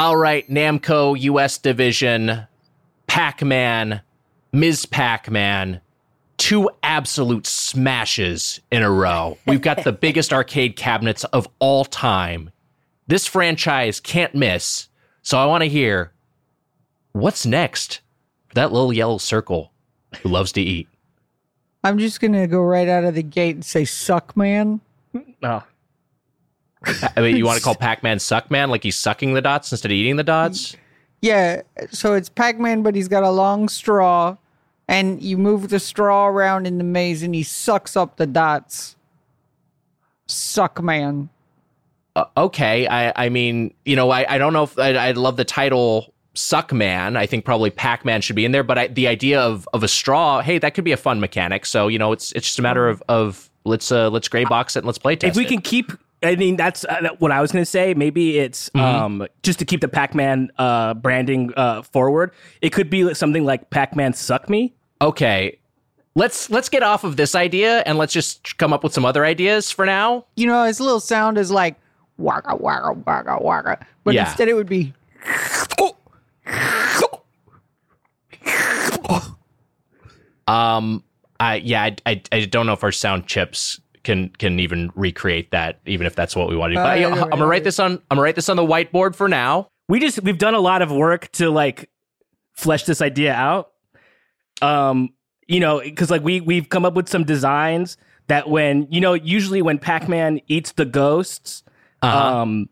All right, Namco US division, Pac Man, Ms. Pac Man, two absolute smashes in a row. We've got the biggest arcade cabinets of all time. This franchise can't miss. So I want to hear what's next for that little yellow circle who loves to eat. I'm just gonna go right out of the gate and say suck man. Oh, I mean, you want to call Pac Man Suck Man like he's sucking the dots instead of eating the dots? Yeah, so it's Pac-Man, but he's got a long straw, and you move the straw around in the maze, and he sucks up the dots. Suck man. Uh, okay. I, I mean, you know, I, I don't know if I, I love the title Suck Man. I think probably Pac Man should be in there, but I, the idea of, of a straw, hey, that could be a fun mechanic. So, you know, it's it's just a matter of, of let's uh, let's gray box it and let's play test if we it. can keep I mean, that's uh, what I was going to say. Maybe it's um, just to keep the Pac-Man uh, branding uh, forward. It could be something like Pac-Man "Suck Me." okay. Let's let's get off of this idea and let's just come up with some other ideas for now. You know, his little sound is like waka waka waka waka, but Yeah. instead it would be Um, I yeah, I, I, I don't know if our sound chips can can even recreate that, even if that's what we want to do. But Uh, you know, I, I'm gonna write this on. I'm gonna write this on the whiteboard for now. We just we've done a lot of work to like flesh this idea out. Um, you know, because like we we've come up with some designs that when you know usually when Pac-Man eats the ghosts, Uh-huh. um,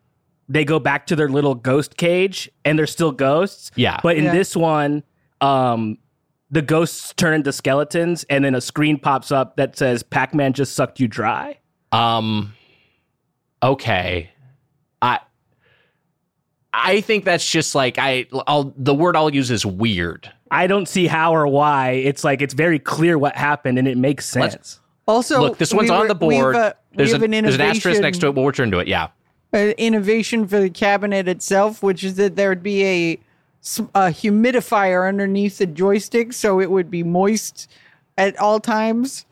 they go back to their little ghost cage and they're still ghosts. Yeah. But in Yeah. this one, um, the ghosts turn into skeletons, and then a screen pops up that says "Pac-Man just sucked you dry." Um. Okay. I. I think that's just like I. I'll the word I'll use is weird. I don't see how or why. It's like it's very clear what happened, and it makes Let's- sense. also. Look, this one's we on the board. a- there's, a- an there's an asterisk next to it. We'll return to it. Yeah. uh, innovation for the cabinet itself, which is that there would be a, s- a humidifier underneath the joystick, so it would be moist at all times.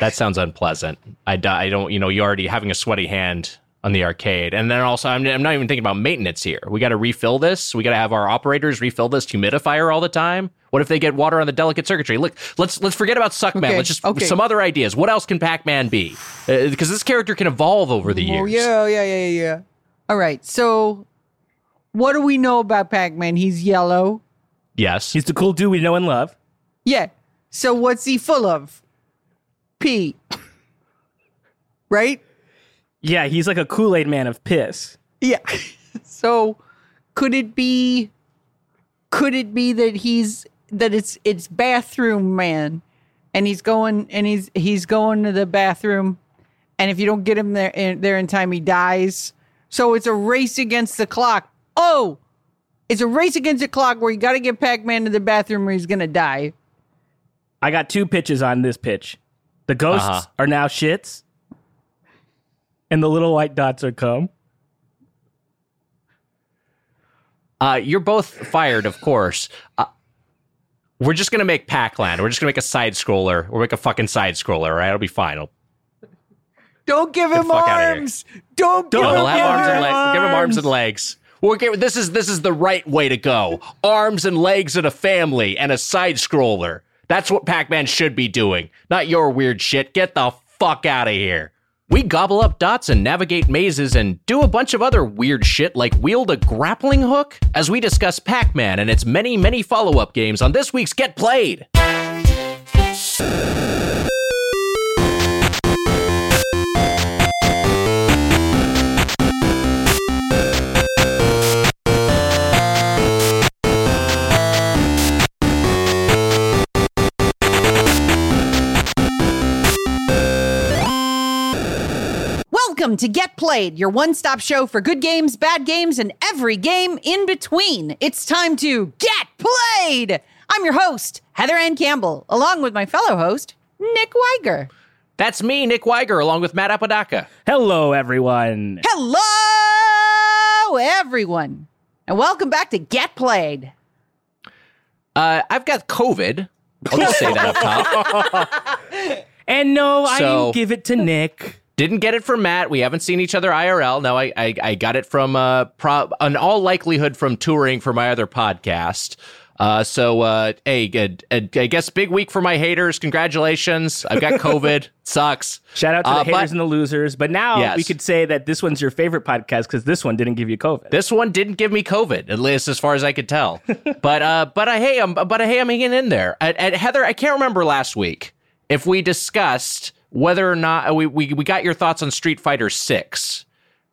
That sounds unpleasant. I, I don't, you know, you already having a sweaty hand on the arcade. And then also, I'm, I'm not even thinking about maintenance here. We got to refill this. We got to have our operators refill this humidifier all the time. What if they get water on the delicate circuitry? Look, let's let's forget about Suckman. Okay, Let's just okay. some other ideas. What else can Pac-Man be? Uh, because this character can evolve over the years. Oh yeah, yeah, yeah, yeah. All right, so what do we know about Pac-Man? He's yellow. Yes. He's the cool dude we know and love. Yeah. So what's he full of? Pee. right? Yeah, he's like a Kool Aid man of piss. Yeah. so could it be could it be that he's that it's it's bathroom man and he's going and he's he's going to the bathroom and if you don't get him there in, there in time he dies. So it's a race against the clock. Oh. It's a race against the clock where you got to get Pac-Man to the bathroom or he's going to die. I got two pitches on this pitch. The ghosts Uh-huh. are now shits, and the little white dots are cum. Uh, you're both fired, of course. Uh, we're just gonna make Pac-Land. We're just gonna make a side scroller. We'll make a fucking side scroller. All right, it'll be fine. It'll, Don't give him fuck outta here. arms. Don't give Oh, him arms and legs. Give him arms and legs. Get, this is this is the right way to go. Arms and legs and a family and a side scroller. That's what Pac-Man should be doing. Not your weird shit. Get the fuck out of here. We gobble up dots and navigate mazes and do a bunch of other weird shit like wield a grappling hook as we discuss Pac-Man and its many, many follow-up games on this week's Get Played. Welcome to Get Played, your one stop show for good games, bad games, and every game in between. It's time to Get Played! I'm your host, Heather Ann Campbell, along with my fellow host, Nick Weiger. That's me, Nick Weiger, along with Matt Apodaca. Hello, everyone. Hello, everyone, and welcome back to Get Played. Uh, I've got COVID. I'll just say that up top. And no, I didn't give it to Nick. Didn't get it from Matt. We haven't seen each other IRL. No, I I, I got it from uh, pro- in all likelihood from touring for my other podcast. Uh, so, uh, hey, good. I guess big week for my haters. Congratulations. I've got COVID. Sucks. Shout out to Uh, the but- haters and the losers. But now Yes. we could say that this one's your favorite podcast because this one didn't give you COVID. This one didn't give me COVID, at least as far as I could tell. but uh, but uh, hey, I'm but uh, hey, I'm hanging in there. And Heather, I can't remember last week if we discussed whether or not uh, we we, we got your thoughts on Street Fighter Six,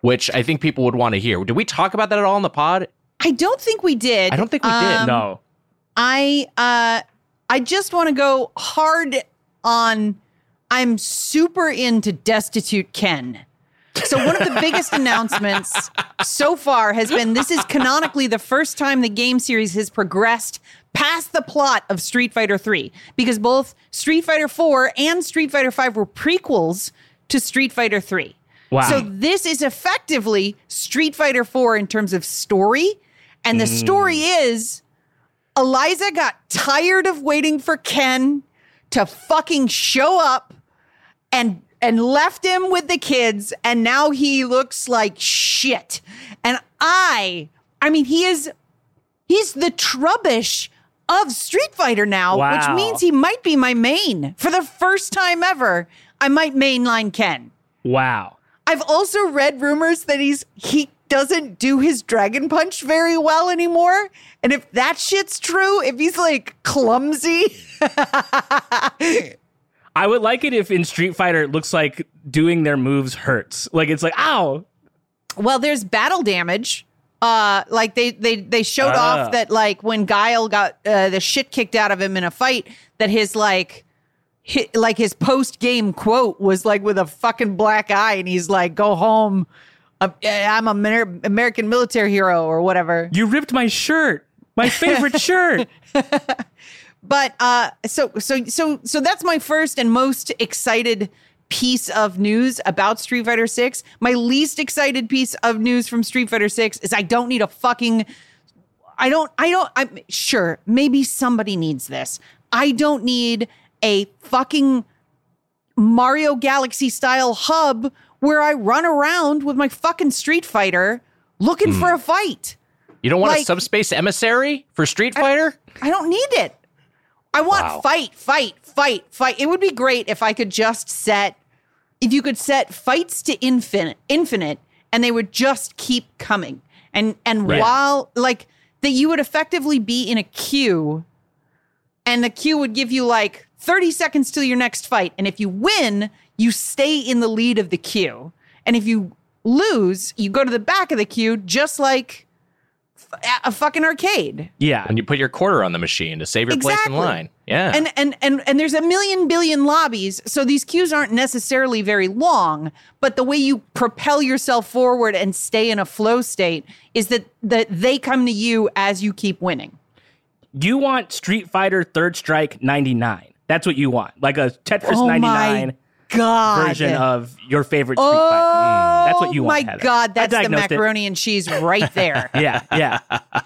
which I think people would want to hear. Did we talk about that at all in the pod? I don't think we did. I don't think we did. Um, no. I uh I just want to go hard on I'm super into Destitute Ken. So one of the biggest announcements so far has been this is canonically the first time the game series has progressed past the plot of Street Fighter 3 because both Street Fighter 4 and Street Fighter 5 were prequels to Street Fighter 3. Wow. So this is effectively Street Fighter 4 in terms of story and the story mm. is Eliza got tired of waiting for Ken to fucking show up and and left him with the kids and now he looks like shit. And I I mean he is he's the trubbish of Street Fighter now, Wow. which means he might be my main. For the first time ever, I might mainline Ken. Wow. I've also read rumors that he's he doesn't do his dragon punch very well anymore. And if that shit's true, if he's like clumsy, I would like it if in Street Fighter it looks like doing their moves hurts. Like it's like, ow. well, there's battle damage. Uh, like they they they showed Ah. off that like when Guile got uh, the shit kicked out of him in a fight, that his like. hi like his post game quote was like with a fucking black eye, and he's like, "Go home, I'm, I'm a Amer- American military hero or whatever." You ripped my shirt. My favorite shirt. but uh so so so so that's my first and most excited piece of news about Street Fighter 6. My least excited piece of news from Street Fighter 6 is I don't need a fucking I don't I don't I'm sure maybe somebody needs this. I don't need a fucking Mario Galaxy style hub where I run around with my fucking Street Fighter looking hmm. for a fight. You don't want a subspace emissary for Street Fighter? I don't need it. I want Wow. fight, fight, fight, fight. It would be great if I could just set if you could set fights to infinite infinite and they would just keep coming. And and Right. while like that you would effectively be in a queue and the queue would give you like 30 seconds till your next fight and if you win, you stay in the lead of the queue. And if you lose, you go to the back of the queue just like a fucking arcade. Yeah. And you put your quarter on the machine to save your place in line. Yeah. And and and and there's a million billion lobbies, so these queues aren't necessarily very long, but the way you propel yourself forward and stay in a flow state is that that they come to you as you keep winning. You want Street Fighter Third Strike 99. That's what you want. Like a Tetris Oh 99 god. version of your favorite Street Fighter. Mm, That's what you Oh want. my Heather. god, that's the diagnosed it. macaroni and cheese right there. Yeah, yeah.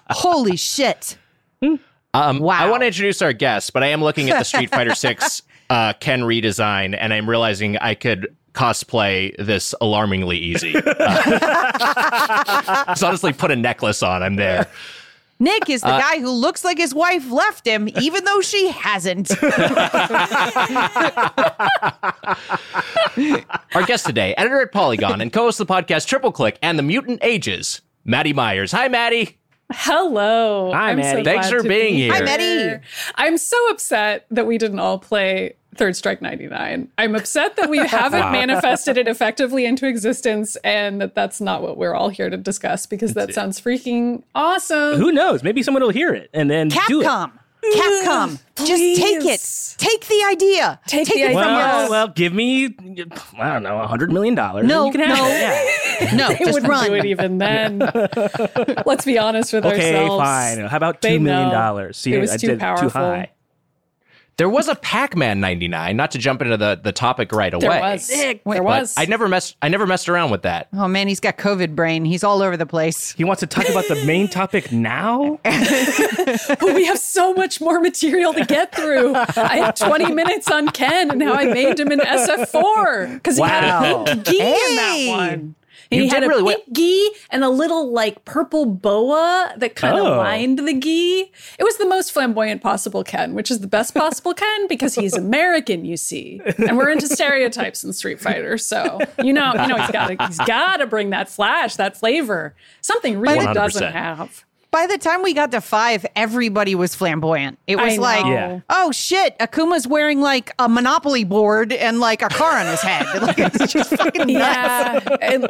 Holy shit. Um, Wow. I want to introduce our guest, but I am looking at the Street Fighter Six uh, Ken redesign, and I'm realizing I could cosplay this alarmingly easy. Uh, just honestly, put a necklace on. I'm there. Nick is the Uh, guy who looks like his wife left him, even though she hasn't. Our guest today, editor at Polygon and co-host of the podcast Triple Click and the Mutant Ages, Maddy Myers. Hi, Maddy. Hello. Hi, I'm Maddy. So Thanks for being be here. Hi, Maddy. I'm so upset that we didn't all play Third Strike 99. I'm upset that we haven't manifested it effectively into existence and that that's not what we're all here to discuss because that sounds freaking awesome. Who knows? Maybe someone will hear it and then do it. Capcom. Capcom. Just take it. Take the idea. Take take the it idea. from Well, us. well, give me, I don't know, a hundred million dollars. No, you can have no. it. Yeah. No, They just wouldn't run. do it even then. Let's be honest with Okay, ourselves. Okay, fine. How about They two million dollars? See, It was I too did too powerful. high. There was a Pac-Man 99, not to jump into the, the topic right away. There was. There was. I never messed I never messed around with that. Oh man, he's got COVID brain. He's all over the place. He wants to talk about the main topic now. but we have so much more material to get through. I had 20 minutes on Ken, and now I made him an SF4 because he had a Wow. pink gi in that Hey. You he had a really pink gi and a little like purple boa that kind of Oh. lined the gi. It was the most flamboyant possible Ken, which is the best possible Ken because he's American, you see, and we're into stereotypes in Street Fighter. So you know, you know, he's got to he's got to bring that flash, that flavor, something really 100%. doesn't have. By the time we got to five, everybody was flamboyant. It was I like. Yeah. oh shit, Akuma's wearing like a Monopoly board and like a car on his head. Like, it's just fucking nuts. Yeah, and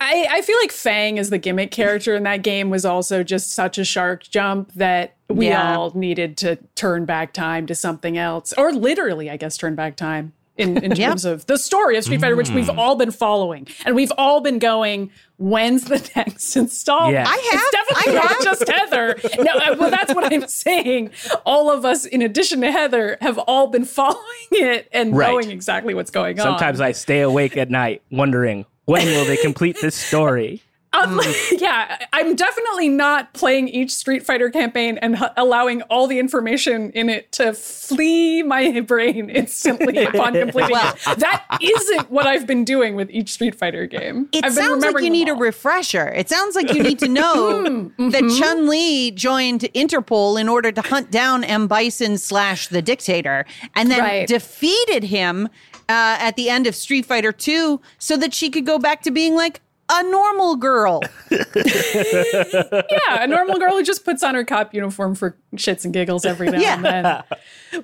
I, I feel like Fang as the gimmick character in that game was also just such a shark jump that we Yeah. all needed to turn back time to something else, or literally, I guess, turn back time in, in Yeah. terms of the story of Street Fighter, which we've all been following, and we've all been going. When's the next installment? Yeah. I have. It's definitely I not have. just Heather. No, uh, well, that's what I'm saying. All of us, in addition to Heather, have all been following it and Right. knowing exactly what's going on. Sometimes I stay awake at night wondering when will they complete this story. Um, yeah, I'm definitely not playing each Street Fighter campaign and h- allowing all the information in it to flee my brain instantly upon completing it. That isn't what I've been doing with each Street Fighter game. It I've been sounds like you them need a refresher. It sounds like you need to know that Chun Li joined Interpol in order to hunt down M. Bison slash the dictator and then Right. defeated him uh, at the end of Street Fighter 2 so that she could go back to being like a normal girl. yeah, a normal girl who just puts on her cop uniform for shits and giggles every now Yeah. and then.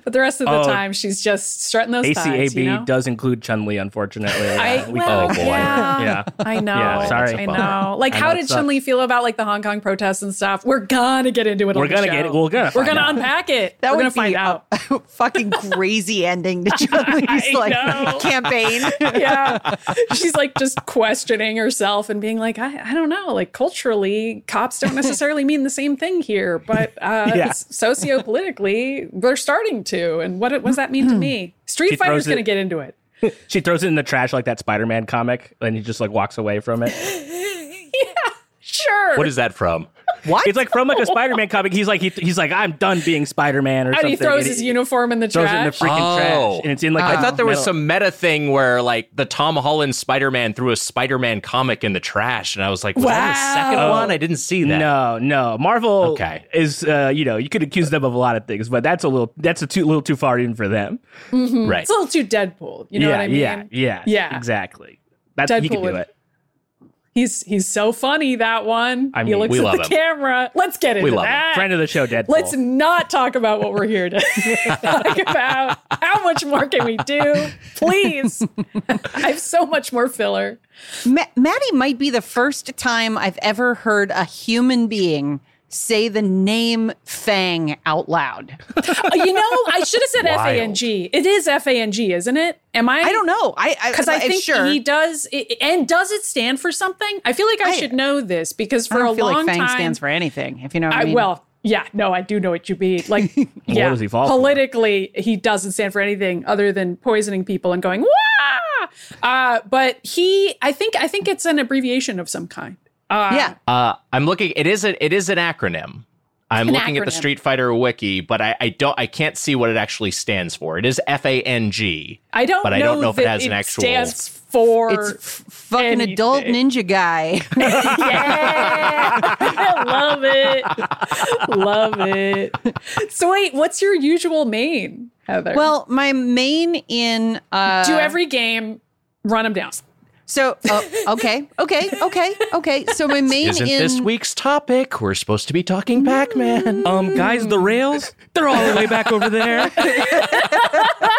But the rest of the Oh. time, she's just strutting those thighs. ACAB you know? does include Chun Li, unfortunately. I, Uh, we well, Oh, boy. Yeah, Yeah. I know. Yeah, sorry. I know. Like, I how know, did Chun Li feel about like the Hong Kong protests and stuff? We're gonna get into it. We're the gonna show. get it. We're gonna We're gonna out. unpack it. That We're gonna be find a- out. a fucking crazy ending to Chun Li's like know. campaign. yeah, she's like just questioning herself and being like, I, I don't know. Like culturally, cops don't necessarily mean the same thing here, but uh, Yeah. sociopolitically, they're starting to. And what, what does that mean to me? Street She Fighter's gonna get into it. She throws it in the trash like that Spider Man comic, and he just like walks away from it. Yeah, sure. What is that from? What? It's like from like a Spider Man comic. He's like he, he's like I'm done being Spider Man or and something. he throws And his he uniform in the throws trash. it in the freaking Oh. trash, and it's in like I a thought there was some meta thing where like the Tom Holland Spider-Man threw a Spider-Man comic in the trash, and I was like, was that the second Wow. one? I didn't see that. No, no. Marvel Okay. is uh, you know, you could accuse them of a lot of things, but that's a little that's a too little too far even for them. Right. It's a little too Deadpool. You know yeah, what I mean? yeah, yeah, Yeah. exactly. That's he Deadpool can do would- it. He's he's so funny that one. I he looks we at love the him. camera. Let's get into love him. that. Friend of the show, Deadpool. Let's not talk about what we're here to talk about. How much more can we do? Please. I have so much more filler. Ma- Maddy might be the first time I've ever heard a human being say the name Fang out loud. Uh, you know, I should have said F Wild. A N G. It is F A N G, isn't it? Am I? I don't know. I Because I think sure. he does. It, and does it stand for something? I feel like I, I- should know this because I for don't a feel long like Fang time. stands for anything. If you know what I, I, mean. well, yeah, no, I do know what you mean. Like, yeah, does he fall for? politically, he doesn't stand for anything other than poisoning people and going wah. Uh, but he, I think, I think it's an abbreviation of some kind. Uh, yeah. Uh, I'm looking. It is a, It is an acronym. I'm An looking at the. Street Fighter wiki, but I, I don't. I can't see what it actually stands for. It is F A N G. I don't. But I know don't know if it that has an actual- stands for. It's f- fucking adult ninja guy. yeah, I love it, love it. So wait, what's your usual main, Heather? well, my main in uh do every game, run them down. So oh, okay, okay, okay, okay. So my main Isn't in this week's topic? We're supposed to be talking Pac-Man. um guys, the rails, they're all the way back over there.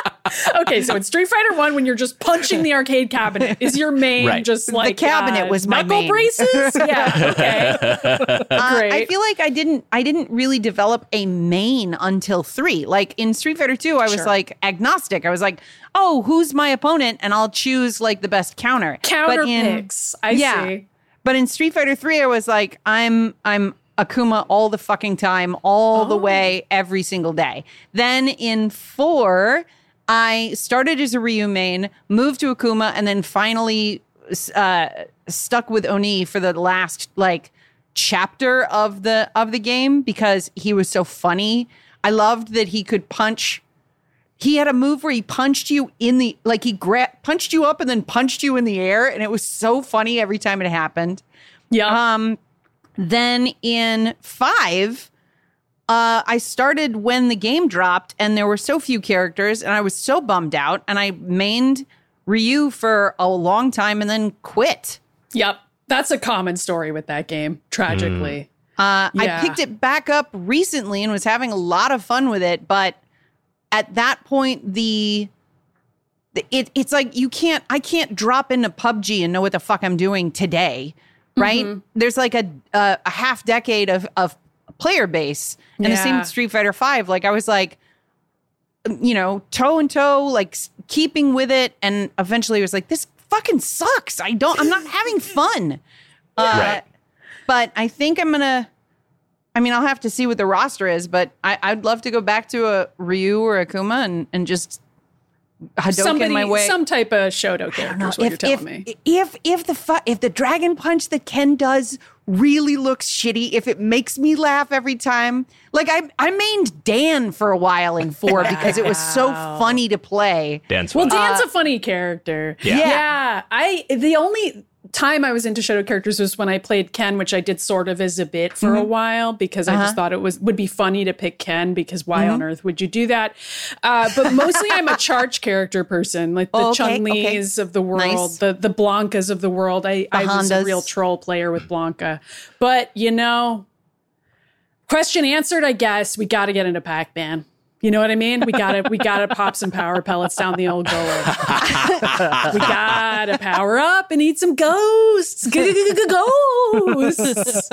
Okay, so in Street Fighter One, when you're just punching the arcade cabinet, is your main Right. just like the cabinet uh, was my knuckle main. braces? Yeah, okay. Uh, I feel like I didn't I didn't really develop a main until three. Like in Street Fighter 2, I was Sure. like agnostic. I was like, oh, who's my opponent? And I'll choose like the best counter. Counter But in- picks. I yeah. see. But in Street Fighter 3, I was like, I'm I'm Akuma all the fucking time, all the way, every single day. Then in four, I started as a Ryu main, moved to Akuma, and then finally uh, stuck with Oni for the last like chapter of the of the game because he was so funny. I loved that he could punch. He had a move where he punched you in the like he gra- punched you up and then punched you in the air, and it was so funny every time it happened. Yeah. Um, then in five, uh, I started when the game dropped, and there were so few characters, and I was so bummed out, and I mained Ryu for a long time, and then quit. yep. That's a common story with that game, tragically. Uh, Yeah. I picked it back up recently and was having a lot of fun with it, but at that point, the the- it, it's like you can't I can't drop into PUBG and know what the fuck I'm doing today, right? Mm-hmm. There's like a a, a half decade of of player base, and the same with Street Fighter Five. Like I was like, you know, toe and toe, like keeping with it, and eventually it was like this fucking sucks. I don't. I'm not having fun. Uh, Right. But I think I'm gonna. I mean, I'll have to see what the roster is, but I, I'd love to go back to a Ryu or Akuma and and just Hadouken Somebody, my way. some type of Shoto character is what you're if, telling if, me. if if the fu- if the dragon punch that Ken does really looks shitty, if it makes me laugh every time, like I I mained Dan for a while in four because it was so funny to play. Dan's Well, fun. Dan's a uh, funny character. Yeah. Yeah. I the only time I was into Shoto characters was when I played Ken, which I did sort of as a bit for Mm-hmm. a while because I Uh-huh. just thought it was would be funny to pick Ken because why Mm-hmm. on earth would you do that? Uh, but mostly I'm a charge character person, like the Oh, okay, Chun okay. Of the world, Nice. the the Blankas of the world. I, I was a real troll player with Blanka, but you know, question answered. I guess we got to get into Pac Man. You know what I mean? We gotta we gotta pop some power pellets down the old gullet. we gotta power up and eat some ghosts. Ghosts.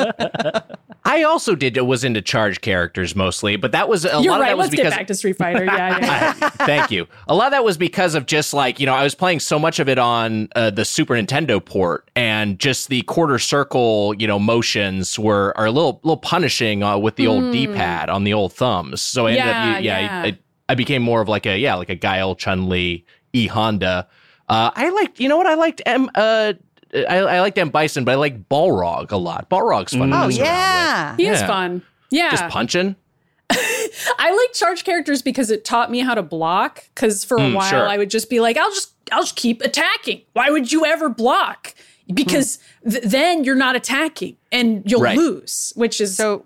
I also did it was into charge characters mostly, but that was a You're lot of that was Let's get because back to Street Fighter. Yeah, yeah. Thank you. A lot of that was because of just like, you know, I was playing so much of it on uh, the Super Nintendo port and just the quarter circle, you know, motions were are a little little punishing uh, with the old D-pad on the old thumbs. So I ended. Yeah, up yeah, yeah. I, I, I became more of like a yeah, like a Guile Chun-Li E Honda. Uh, I liked, you know what I liked M uh I, I liked M Bison, but I like Balrog a lot. Balrog's fun. to Oh mess around yeah. He is fun. Yeah. Just punching. I like charge characters because it taught me how to block. Because for a Mm, while sure. I would just be like, I'll just I'll just keep attacking. Why would you ever block? Because th- then you're not attacking and you'll Right. lose, which is So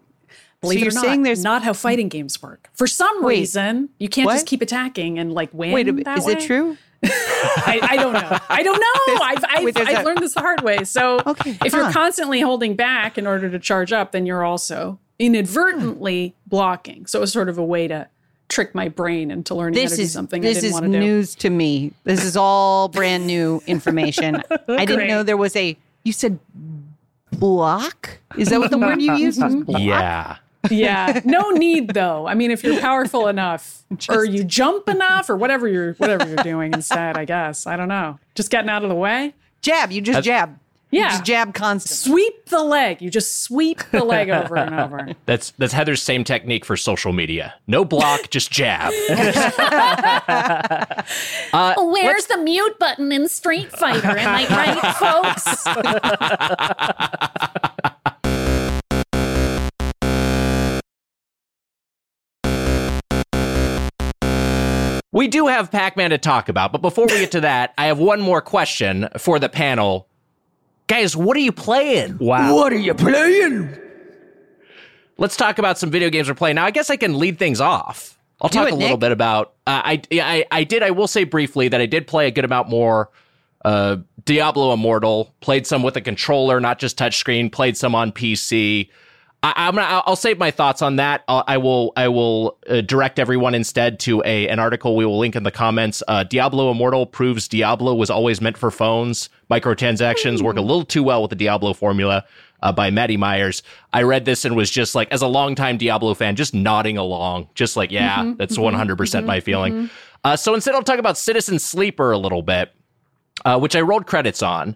believe so it you're or not, saying there's not how fighting games work. For some Wait. reason, you can't just keep attacking and like win. wait, a that is way. it true? I, I don't know. I don't know. I've, I've, wait, there's I've learned this the hard way. So Okay, if you're constantly holding back in order to charge up, then you're also inadvertently blocking. So it was sort of a way to trick my brain into learning how This to do is something I this didn't is want to do. news to me. This is all brand new information. I didn't know there was a. You said block. Is that what the word you used? was block? Yeah. Yeah. No need though. I mean, if you're powerful enough or you jump enough or whatever you're whatever you're doing instead, I guess. I don't know. Just getting out of the way. Jab. You just jab. You Yeah. just jab constant. Sweep the leg. You just sweep the leg over and over. That's that's Heather's same technique for social media. No block, just jab. Uh, Where's the mute button in Street Fighter? Am I right, folks? We do have Pac-Man to talk about, but before we get to that, I have one more question for the panel. Guys, what are you playing? Wow. What are you playing? Let's talk about some video games we're playing. Now, I guess I can lead things off. I'll Do talk it, a little bit about. Uh, I, I I did. I will say briefly that I did play a good amount more. Uh, Diablo Immortal. Played some with a controller, not just touchscreen. Played some on PC. I, I'm gonna. I'll- I'll save my thoughts on that. I'll, I will. I will uh, direct everyone instead to a an article we will link in the comments. Uh, Diablo Immortal proves Diablo was always meant for phones. Microtransactions work a little too well with the Diablo formula. Uh, by Maddie Myers. I read this and was just like, as a longtime Diablo fan, just nodding along, just like, yeah, that's 100% my feeling. Uh, so instead, I'll talk about Citizen Sleeper a little bit, uh, which I rolled credits on.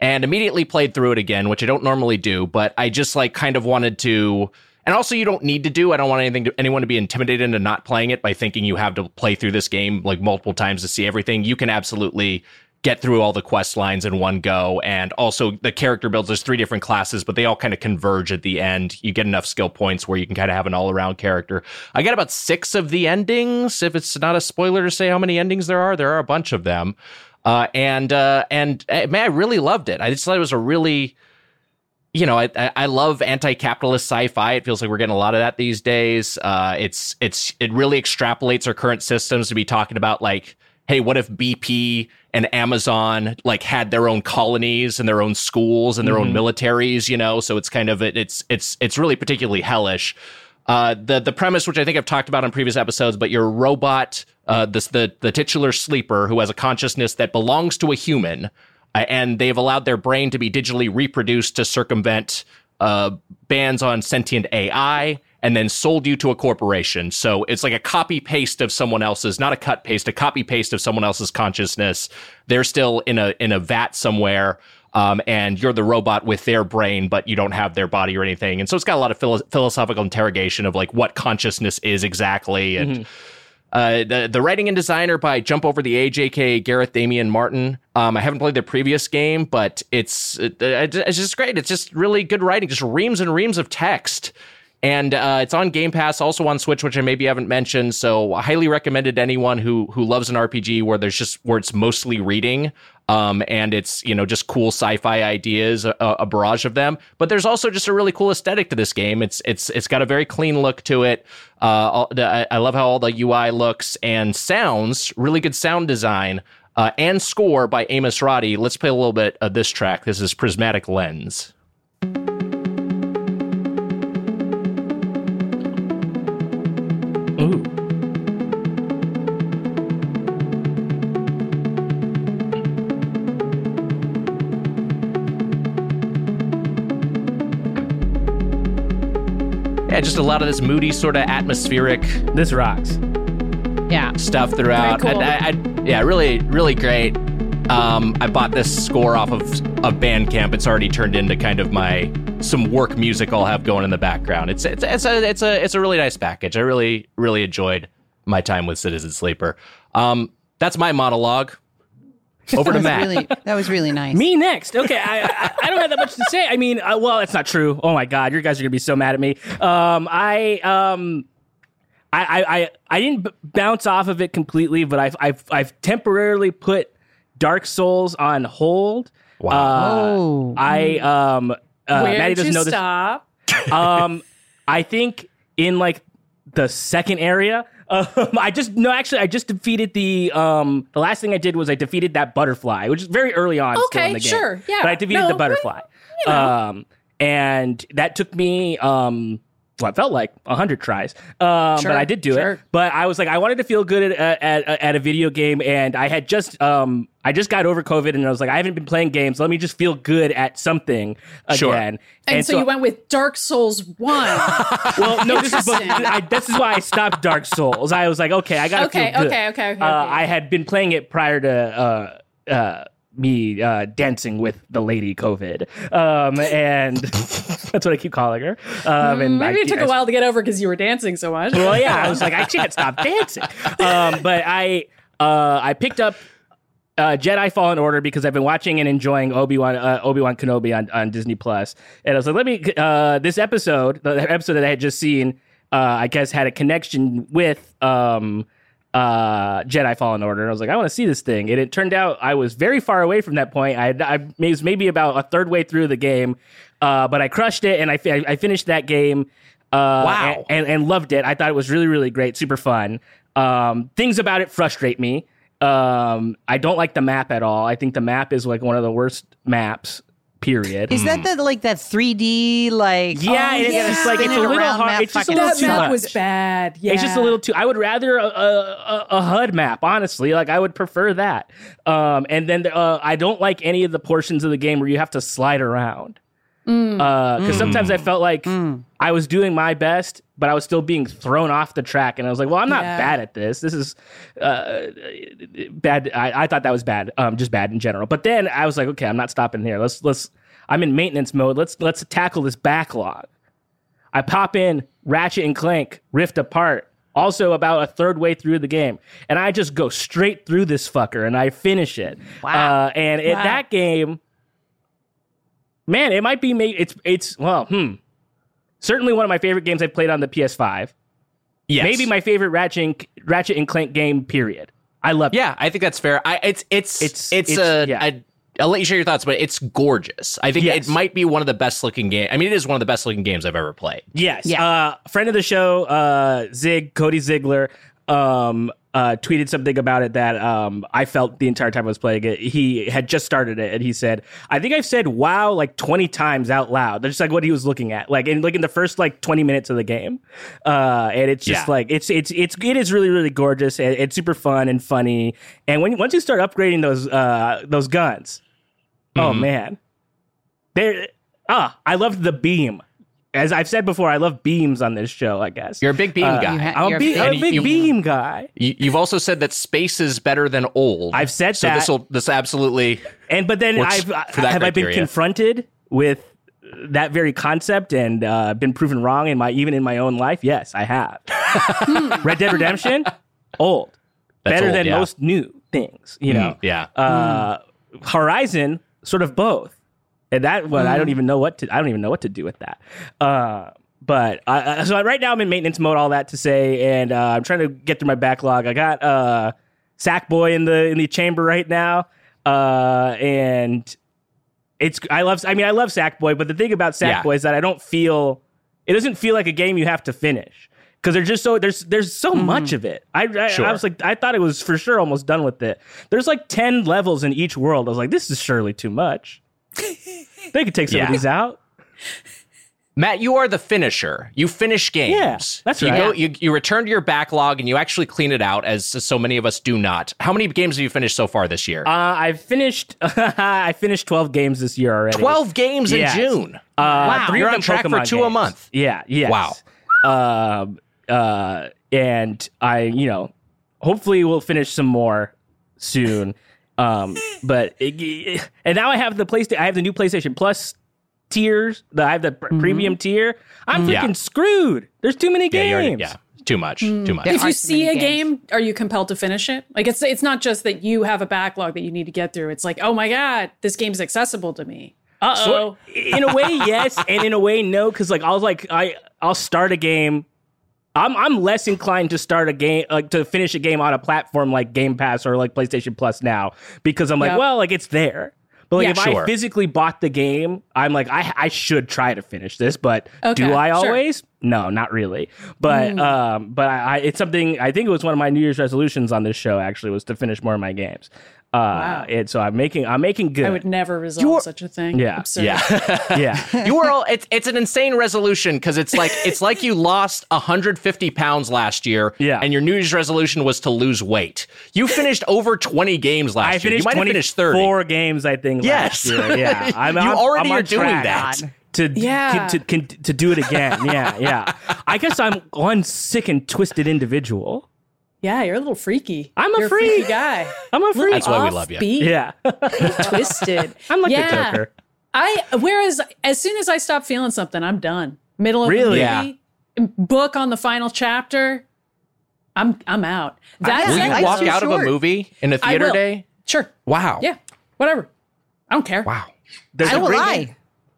And immediately played through it again, which I don't normally do, but I just like kind of wanted to. And also, you don't need to do. I don't want anything to, anyone to be intimidated into not playing it by thinking you have to play through this game like multiple times to see everything. You can absolutely get through all the quest lines in one go. And also, the character builds. There's three different classes, but they all kind of converge at the end. You get enough skill points where you can kind of have an all around character. I got about six of the endings. If it's not a spoiler to say how many endings there are, there are a bunch of them. Uh, and uh, and uh, man, I really loved it. I just thought it was a really you know, I, I love anti-capitalist sci-fi. It feels like we're getting a lot of that these days. Uh, it's it's it really extrapolates our current systems to be talking about like, hey, what if BP and Amazon like had their own colonies and their own schools and their own militaries? You know, so it's kind of it's it's it's really particularly hellish. Uh, the the premise, which I think I've talked about in previous episodes, but you're robot, uh, the the titular sleeper who has a consciousness that belongs to a human, uh, and they've allowed their brain to be digitally reproduced to circumvent uh, bans on sentient AI, and then sold you to a corporation. So it's like a copy paste of someone else's, not a cut paste, a copy paste of someone else's consciousness. They're still in a in a vat somewhere. Um, and you're the robot with their brain, but you don't have their body or anything. And so it's got a lot of philo- philosophical interrogation of like what consciousness is exactly. And uh, the the writing and designer by Jump Over the Age, Gareth Damian Martin. Um, I haven't played the previous game, but it's it, it's just great. It's just really good writing, just reams and reams of text. And uh, it's on Game Pass, also on Switch, which I maybe haven't mentioned. So highly recommended to anyone who who loves an RPG where there's just where it's mostly reading, um, and it's you know just cool sci-fi ideas, a, a barrage of them. But there's also just a really cool aesthetic to this game. It's it's it's got a very clean look to it. Uh, I, I love how all the UI looks and sounds. Really good sound design. Uh, and score by Amos Roddy. Let's play a little bit of this track. This is Prismatic Lens. Ooh. Yeah, just a lot of this moody, sort of atmospheric This rocks. Yeah. stuff throughout. Cool. I, I, I- yeah, really, really great. Um, I bought this score off of of Bandcamp. It's already turned into kind of my some work music I'll have going in the background. It's it's it's a it's a it's a really nice package. I really really enjoyed my time with Citizen Sleeper. Um, that's my monologue. Over to That Matt. really that was really nice. Me next. Okay, I, I, I don't have that much to say. I mean, uh, well, that's not true. Oh my god, you guys are gonna be so mad at me. Um, I um, I I I, I didn't b- bounce off of it completely, but I've I've I've temporarily put Dark Souls on hold. Wow. Oh. I um, uh, Where Maddy to doesn't know this. stop? um, I think in like the second area. Um, I just no, actually, I just defeated the um. The last thing I did was I defeated that butterfly, which is very early on. still Okay, in the game. sure, yeah. But I defeated No, the butterfly. Um, and that took me um. What felt like a hundred tries, um, Sure, but I did do sure. it. But I was like, I wanted to feel good at, at, at, at a video game, and I had just um, I just got over COVID, and I was like, I haven't been playing games. Let me just feel good at something Sure. again. And, so, you went with Dark Souls 1. well, no, this is, but I, this is why I stopped Dark Souls. I was like, okay, I gotta Okay, feel good. okay, okay, okay, Uh. I had been playing it prior to uh, uh, me uh, dancing with the lady COVID, um, and that's what I keep calling her. Um, and Maybe I, it took I- a while to get over because you were dancing so much. Well, yeah, I was like, I can't stop dancing. Um, but I uh, I picked up uh, Jedi Fallen Order because I've been watching and enjoying Obi Wan uh, Obi Wan Kenobi on, on Disney Plus, and I was like, let me uh, this episode, the episode that I had just seen, uh, I guess had a connection with um, uh, Jedi Fallen Order. I was like, I want to see this thing, and it turned out I was very far away from that point. I, had- I was maybe about a third way through the game, uh, but I crushed it, and I, I finished that game. Uh, Wow. and, and, and loved it. I thought it was really, really great, super fun. Um, things about it frustrate me. Um, I don't like the map at all. I think the map is like one of the worst maps. Period. Is that the like that 3D like Yeah, oh, it is. yeah, It's like- it's a little hard- it's just a little too map much. was bad. Yeah. It's just a little too. I would rather a, a, a, a HUD map, honestly. Like I would prefer that. Um, and then uh, I don't like any of the portions of the game where you have to slide around. Because sometimes I felt like I was doing my best, but I was still being thrown off the track, and I was like, "Well, I'm not Yeah. bad at this. This is uh, bad." I, I thought that was bad, um, just bad in general. But then I was like, "Okay, I'm not stopping here. Let's let's. I'm in maintenance mode. Let's let's tackle this backlog." I pop in Ratchet and Clank Rift Apart, also about a third way through the game, and I just go straight through this fucker and I finish it. Wow. Uh, and in Wow. that game, man, it might be made. It's it's well, hmm. Certainly one of my favorite games I've played on the PS5. Yes. Maybe my favorite Ratchet and, Ratchet and Clank game. Period. I love. Yeah, I think that's fair. I it's it's It's- it's, it's- a. yeah. I, I'll let you share your thoughts, but it's gorgeous. I think Yes. it might be one of the best looking games. I mean, it is one of the best looking games I've ever played. Yes. Yeah. Uh, friend of the show, uh, Zig, Cody Ziegler, um, uh, tweeted something about it that um, I felt the entire time I was playing it. He had just started it, and he said, "I think I've said wow like twenty times out loud." That's just like what he was looking at, like in like in the first like twenty minutes of the game. Uh, and it's just Yeah. like it's it's it's it is really really gorgeous. And it's super fun and funny. And when once you start upgrading those uh those guns, oh man, there. Ah, I loved the beam. As I've said before, I love beams on this show. I guess You're a big beam Uh, guy. ha- I'm a, be- I'm a big you- beam guy, You, you've also said that space is better than old. I've said so that. this will this absolutely. and but then I've for that have I been confronted with that very concept and uh, been proven wrong in my even in my own life? Yes, I have. Red Dead Redemption, old, That's better old, than yeah. most new things. You know, Yeah. uh, Horizon, sort of both. And that one, I don't Mm. even know what to. I don't even know what to do with that. Uh, but I, so right now I'm in maintenance mode. All that to say, and uh, I'm trying to get through my backlog. I got uh, Sackboy in the in the chamber right now, uh, and it's I love. I mean, I love Sackboy, but the thing about Yeah. Sackboy is that I don't feel it doesn't feel like a game you have to finish because there's just so there's there's so much of it. I I, Sure. I was like I thought it was for sure almost done with it. There's like ten levels in each world. I was like, this is surely too much. they could take some Yeah. of these out. Matt, you are the finisher. You finish games. Yeah, that's you right. Go, you, you return to your backlog and you actually clean it out, as so many of us do not. How many games have you finished so far this year? Uh, I finished I finished twelve games this year already. 12 games Yes. in June. Uh, Wow. three You're on track for Pokemon two a month. Yeah. Yes. Wow. Um. Uh. And I, you know, hopefully we'll finish some more soon. Um. But it, and now I have the PlayStation. I have the new PlayStation Plus tiers. The, I have the pr- premium tier. I'm freaking Yeah. screwed. There's too many Yeah, already- games. yeah. Too much. Too much. There if you see a games. game, are you compelled to finish it? Like it's it's not just that you have a backlog that you need to get through. It's like, oh my god, this game's accessible to me. Uh oh. So, in a way, yes, and in a way, no, because like I'll like I I'll start a game. I'm I'm less inclined to start a game like to finish a game on a platform like Game Pass or like PlayStation Plus now because I'm like, Yep. well, like it's there. But like Yeah, if I physically bought the game, I'm like I I should try to finish this, but Okay, do I sure. always? No, not really. But um, but I, I it's something I think it was one of my New Year's resolutions on this show actually was to finish more of my games. Uh, Wow. and so I'm making I'm making good. I would never resolve such a thing. Yeah. Absurd. yeah. yeah. you were all it's it's an insane resolution because it's like it's like you lost 150 pounds last year Yeah. and your new year's resolution was to lose weight you finished over 20 games last I year finished you might have finished 30 24 games, I think. Yes. last year. yeah. I'm, You I'm- already I'm are doing track that. To, Yeah. to, to, to do it again. Yeah, yeah. I guess I'm one sick and twisted individual. Yeah, you're a little freaky. I'm a You're freak. freaky guy. I'm a freak. That's why we love you. Offbeat, Yeah. twisted. I'm like yeah. the Joker. I whereas as soon as I stop feeling something, I'm done. Middle of Really? the movie, book on the final chapter, I'm I'm out. That's will you walk too out of a movie in a theater day Sure. wow Yeah. Whatever. I don't care. wow There's I a will great lie.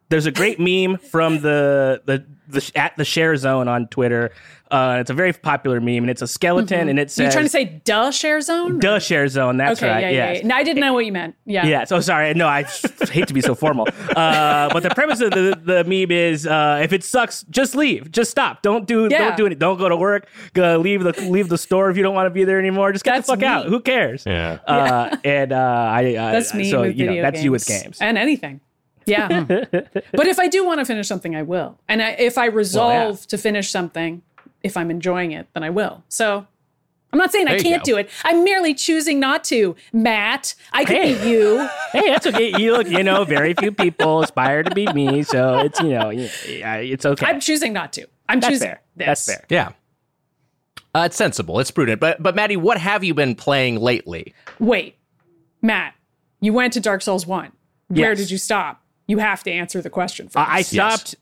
There's a great meme from the the the at the share zone on Twitter. Uh, it's a very popular meme, and it's a skeleton, and it Are says you trying to say duh share zone? "the share zone." That's okay, right. yeah, yeah, yes. yeah. No, I didn't know what you meant. Yeah. Yeah, so sorry. No, I hate to be so formal. Uh, but the premise of the, the meme is uh, if it sucks, just leave. Just stop. Don't do Yeah. don't do it. Don't go to work. Go leave the leave the store if you don't want to be there anymore. Just get That's the fuck me. out. Who cares? yeah Uh, and uh, I uh, That's me So with you know video that's games. you with games. And anything. Yeah. but if I do want to finish something, I will. And I, if I resolve to finish something, if I'm enjoying it, then I will. So I'm not saying I There you can't do it. I'm merely choosing not to. Matt, I could Hey. be you. Hey, that's okay. You look, you know, very few people aspire to be me, so it's you know, it's okay. I'm choosing not to. I'm That's choosing fair. this. That's fair. Yeah. Uh, it's sensible. It's prudent. But but Maddy, what have you been playing lately? Wait, Matt, you went to Dark Souls 1. Where Yes. did you stop? You have to answer the question first. I stopped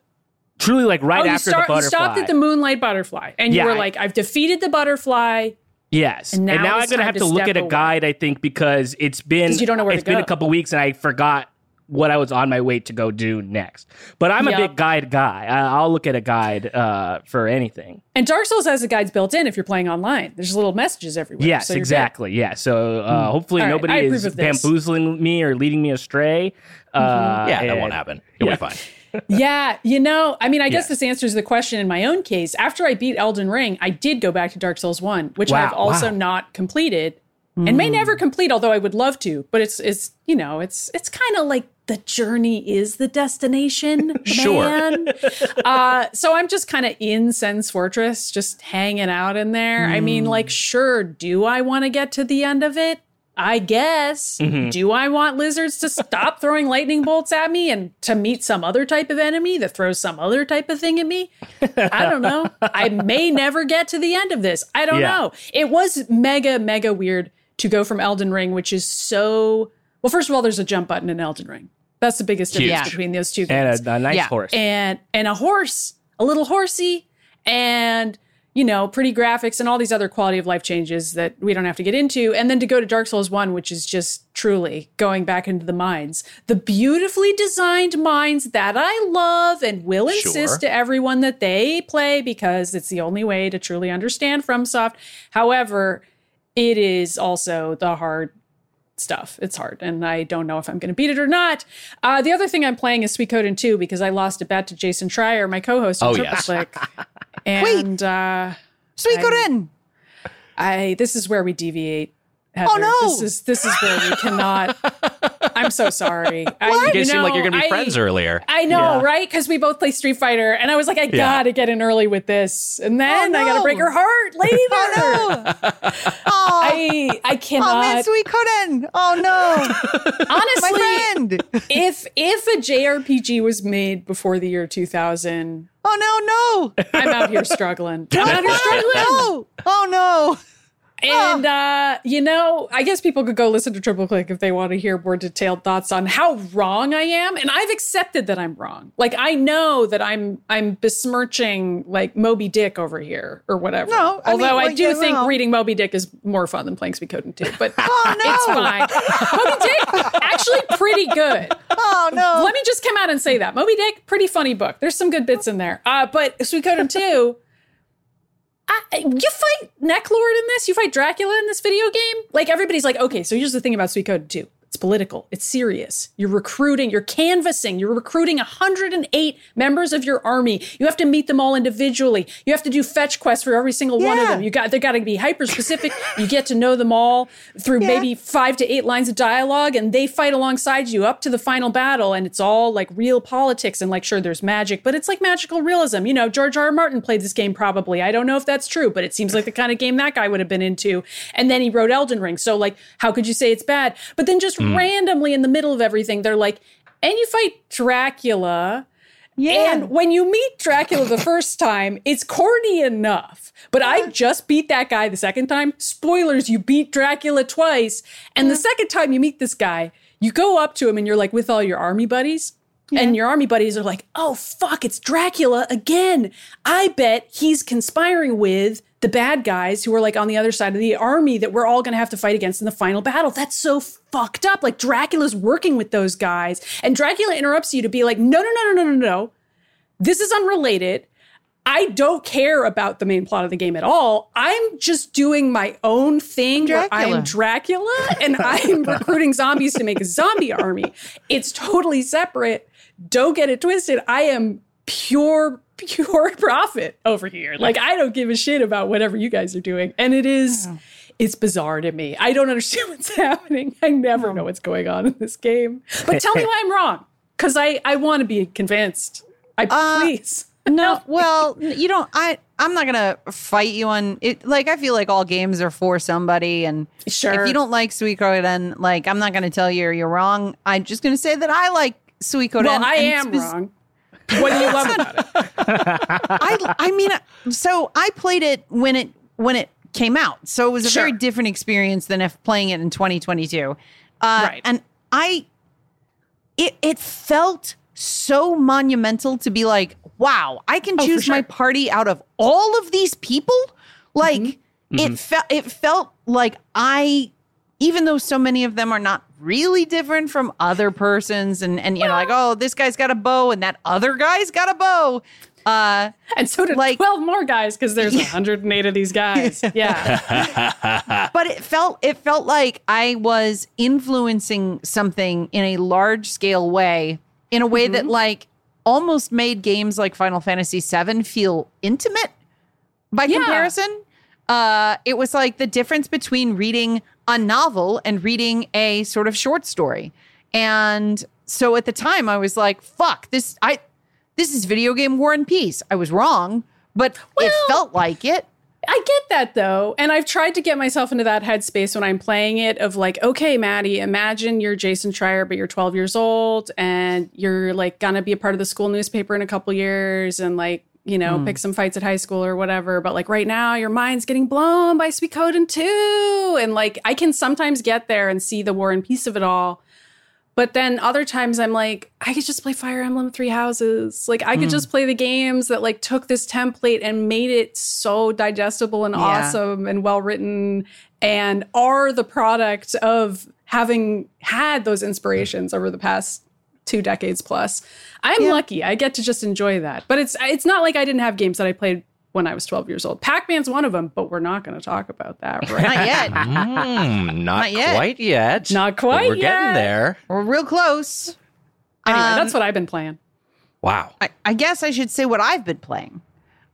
truly like right oh, after start, the you butterfly. stopped at the moonlight butterfly, and Yeah, you were like, "I've defeated the butterfly." Yes, And and now now, I'm gonna have to to look step at a away. guide. I think because it's been 'Cause you don't know where to it's been a go. couple weeks, and I forgot what I was on my way to go do next. But I'm a Yep. big guide guy. I, I'll look at a guide uh, for anything. And Dark Souls has the guides built in if you're playing online. There's little messages everywhere. Yes, so you're good. exactly. Yeah. So uh, hopefully All right, nobody is of this. bamboozling me or leading me astray. Uh, Yeah, that and- won't happen. You'll yeah. be fine. Yeah, you know, I mean, I guess Yes. this answers the question in my own case. After I beat Elden Ring, I did go back to Dark Souls 1, which Wow, I've also wow. not completed and may never complete, although I would love to. But it's it's you know, it's it's kind of like the journey is the destination, Sure. man. uh, so I'm just kind of in Sen's Fortress, just hanging out in there. I mean, like, sure, do I want to get to the end of it? I guess. Do I want lizards to stop throwing lightning bolts at me and to meet some other type of enemy that throws some other type of thing at me? I don't know. I may never get to the end of this. I don't Yeah. know. It was mega, mega weird to go from Elden Ring, which is so. Well, first of all, there's a jump button in Elden Ring. That's the biggest difference Huge. between those two games And a, a nice Yeah. horse. and and a horse, a little horsey, and you know, pretty graphics and all these other quality of life changes that we don't have to get into. And then to go to Dark Souls 1, which is just truly going back into the mines, the beautifully designed mines that I love and will insist Sure. to everyone that they play because it's the only way to truly understand FromSoft. However, it is also the hard stuff. It's hard, and I don't know if I'm going to beat it or not. Uh, the other thing I'm playing is Suikoden 2 because I lost a bet to Jason Schreier, my co-host Oh, Triple yes. And uh, Suikoden. I this is where we deviate. Heather. Oh, no. This is this is where we cannot. I'm so sorry. I, You guys seemed like you're gonna be I- friends earlier. I know, Yeah. right? Because we both play Street Fighter, and I was like, I gotta get in early with this, and then Oh, I gotta oh, break her heart later. Oh no! Oh, I I cannot. oh man, Suikoden. Oh no, honestly, my friend. if if a JRPG was made before the year 2000, Oh no, no. I'm out here struggling. I'm out here struggling. No. Oh no. And uh, you know, I guess people could go listen to Triple Click if they want to hear more detailed thoughts on how wrong I am. And I've accepted that I'm wrong. Like I know that I'm I'm besmirching like Moby Dick over here or whatever. No, I mean, although I do yeah, think well. reading Moby Dick is more fun than playing Suikoden 2. But Oh no. it's fine. Moby Dick actually pretty good. Oh no. Let me just come out and say that. Moby Dick, pretty funny book. There's some good bits in there. Uh, but Suikoden 2, I, you fight Neclord in this? You fight Dracula in this video game? Like, everybody's like, okay, so here's the thing about Suikoden 2. It's political. It's serious. You're recruiting, you're canvassing, you're recruiting 108 members of your army. You have to meet them all individually. You have to do fetch quests for every single one of them. You got they got to be hyper specific. you get to know them all through Yeah. maybe five to eight lines of dialogue, and they fight alongside you up to the final battle. And it's all like real politics. And like, sure, there's magic, but it's like magical realism. You know, George R. R. Martin played this game probably. I don't know if that's true, but it seems like the kind of game that guy would have been into. And then he wrote Elden Ring. So like, how could you say it's bad? But then just Mm. randomly in the middle of everything, they're like, and you fight Dracula. yeah. And when you meet Dracula the first time, it's corny enough. But I just beat that guy the second time. Spoilers, you beat Dracula twice. And the second time you meet this guy, you go up to him and you're like with all your army buddies. And your army buddies are like, oh, fuck, it's Dracula again. I bet he's conspiring with the bad guys who are like on the other side of the army that we're all going to have to fight against in the final battle. That's so fucked up. Like Dracula's working with those guys. And Dracula interrupts you to be like, no, no, no, no, no, no, no. This is unrelated. I don't care about the main plot of the game at all. I'm just doing my own thing where I'm Dracula and I'm recruiting zombies to make a zombie army. It's totally separate. Don't get it twisted. I am pure, pure profit over here. Like, I don't give a shit about whatever you guys are doing. And it is, it's bizarre to me. I don't understand what's happening. I never know what's going on in this game. But tell me why I'm wrong. Because I, I want to be convinced. I uh, please. no, well, you don't. I I'm not gonna fight you on it. Like I feel like all games are for somebody, and Sure. if you don't like Suikoden, like I'm not gonna tell you you're wrong. I'm just gonna say that I like Suikoden. well, I am spec- wrong. What do you love about it? I I mean, so I played it when it when it came out, so it was a very different experience than if playing it in 2022. Uh, Right. And I, it it felt so monumental to be like, wow, I can Oh, for choose my sure. party out of all of these people. Like Mm-hmm. it felt it felt like I, even though so many of them are not really different from other persons, and and you know, like oh, this guy's got a bow and that other guy's got a bow. Uh, And so did Like- 12 more guys because there's 108 of these guys. Yeah. but it felt it felt like I was influencing something in a large scale way, in a way that Mm-hmm. like almost made games like Final Fantasy VII feel intimate by Yeah. comparison. Uh, it was like the difference between reading a novel and reading a sort of short story. And so at the time, I was like, "Fuck this! I this is video game War and Peace." I was wrong, but it felt like it. I get that though. And I've tried to get myself into that headspace when I'm playing it of like, okay, Maddy, imagine you're Jason Schreier, but you're 12 years old and you're like gonna be a part of the school newspaper in a couple years and like, you know, pick mm. some fights at high school or whatever. But like right now, your mind's getting blown by Sweet Suikoden 2. And like I can sometimes get there and see the war and peace of it all. But then other times I'm like, I could just play Fire Emblem Three Houses. Like I could mm. just play the games that like took this template and made it so digestible and Yeah. awesome and well written and are the product of having had those inspirations over the past two decades plus. I'm lucky. I get to just enjoy that. But it's it's not like I didn't have games that I played when I was 12 years old. Pac-Man's one of them, but we're not going to talk about that, right? Not yet. Mm, not, Not yet. quite yet. Not but quite We're getting there. We're real close. anyway, Um, that's what I've been playing. Wow. I, I guess I should say what I've been playing,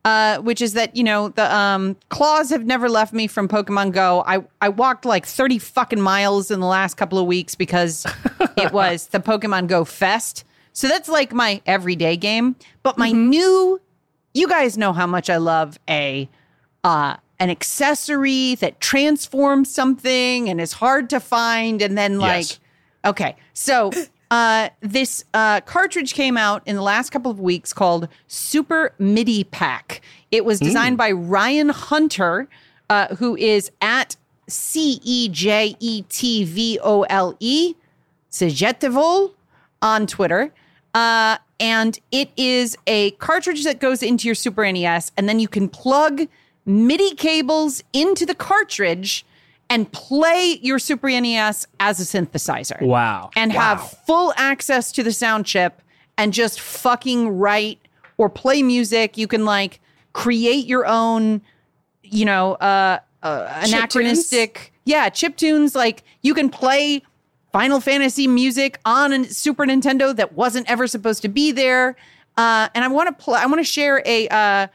uh, which is that you know the um, claws have never left me from Pokemon Go. I I walked like thirty fucking miles in the last couple of weeks because it was the Pokemon Go Fest. So that's like my everyday game. But my new, you guys know how much I love a uh, an accessory that transforms something and is hard to find, and then like Yes. Okay. So uh, this uh, cartridge came out in the last couple of weeks called Super MIDI Pack. It was designed by Ryan Hunter, uh, who is at C E J E T V O L E, Sejetivol on Twitter. Uh, and it is a cartridge that goes into your Super NES, and then you can plug MIDI cables into the cartridge and play your Super NES as a synthesizer Wow. and have full access to the sound chip and just fucking write or play music. You can like create your own, you know, uh, uh anachronistic, yeah, chip tunes. Like you can play Final Fantasy music on a Super Nintendo that wasn't ever supposed to be there. Uh, and I want to play. I want to share a uh,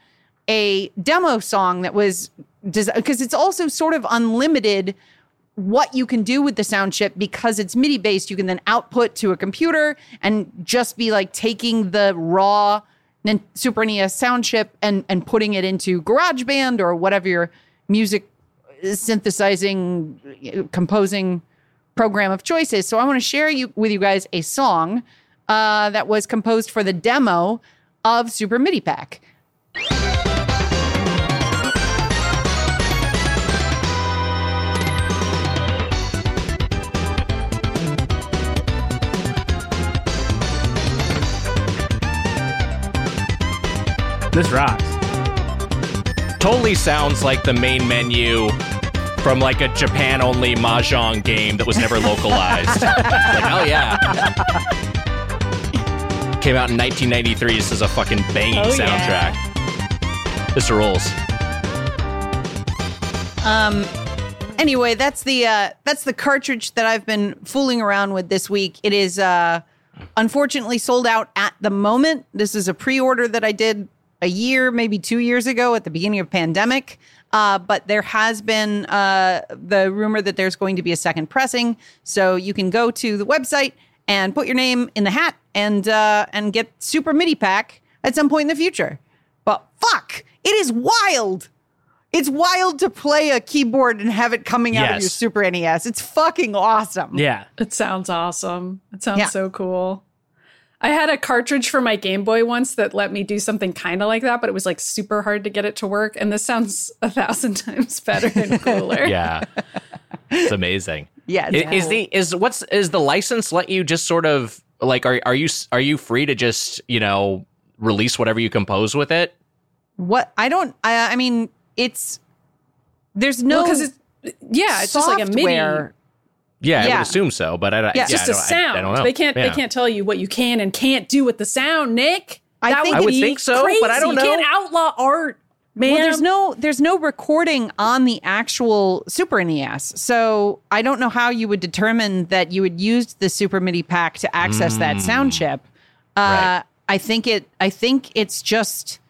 a demo song that was because it's also sort of unlimited what you can do with the sound chip because it's MIDI based. You can then output to a computer and just be like taking the raw Super NES sound chip and and putting it into GarageBand or whatever your music synthesizing, uh, composing program of choice is. So I want to share you with you guys a song uh, that was composed for the demo of Super MIDI Pack. This rocks. Totally sounds like the main menu from like a Japan only mahjong game that was never localized. like, oh yeah. Came out in 1993. This is a fucking banging Oh, soundtrack. This rules. Um. Anyway, that's the uh, that's the cartridge that I've been fooling around with this week. It is uh, unfortunately sold out at the moment. This is a pre-order that I did a year, maybe two years ago at the beginning of pandemic. Uh, but there has been uh, the rumor that there's going to be a second pressing, so you can go to the website and put your name in the hat and uh, and get Super MIDI Pack at some point in the future. But fuck, It is wild. It's wild to play a keyboard and have it coming out of your Super NES. It's fucking awesome. Yeah. It sounds awesome. It sounds Yeah. so cool. I had a cartridge for my Game Boy once that let me do something kind of like that, but it was like super hard to get it to work. And this sounds a thousand times better and cooler. Yeah. It's amazing. Yeah, it's Is cool. the is what's is the license let you just sort of like are are you are you free to just, you know, release whatever you compose with it? What I don't. I, I mean, it's there's no because it's yeah, it's just like a mini. Software. Yeah, I would assume so, but I don't Yeah. yeah, It's just I a don't- I- sound. I, don't know. They can't Yeah. they can't tell you what you can and can't do with the sound, Nick. I that think- would I would be think so, but I don't crazy. You know. can't outlaw art, man. Well, there's no there's no recording on the actual Super NES, so I don't know how you would determine that you would use the Super MIDI pack to access that sound chip. Uh, Right. I think it. I think it's just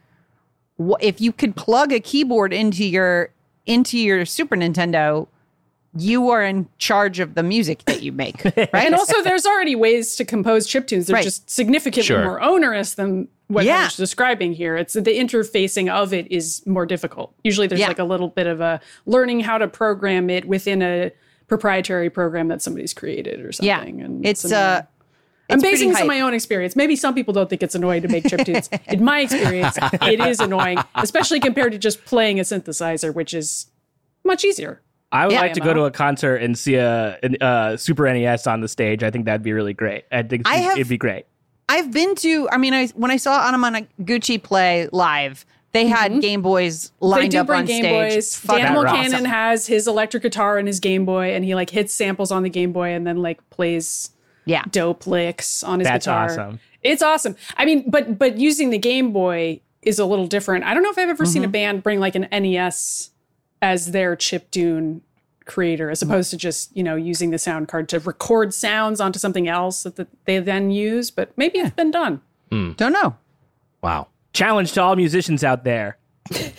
if you could plug a keyboard into your into your Super Nintendo, you are in charge of the music that you make, right? And also, there's already ways to compose chiptunes. They're Right. just significantly Sure. more onerous than what Yeah. Heather's describing here. It's the interfacing of it is more difficult. Usually, there's Yeah. like a little bit of a learning how to program it within a proprietary program that somebody's created or yeah, something. And it's annoying. uh, I'm basing this on my own experience. Maybe some people don't think it's annoying to make chiptunes. In my experience, it is annoying, especially compared to just playing a synthesizer, which is much easier. I would Yeah. like to go to a concert and see a, an- uh Super NES on the stage. I think that'd be really great. I think I have- it'd be great. I've been to. I mean, I when I saw Anamanaguchi play live, they had Game Boys They lined do up bring on Game stage. Boys. Fucking Dan rocks. Mulcanen has his electric guitar and his Game Boy, and he like hits samples on the Game Boy and then like plays Yeah, dope licks on his That's guitar. awesome. It's awesome. I mean, but but using the Game Boy is a little different. I don't know if I've ever seen a band bring like an NES as their chiptune creator as opposed to just you know using the sound card to record sounds onto something else that, that they then use but maybe it's been done hmm. don't know. Wow. Challenge to all musicians out there.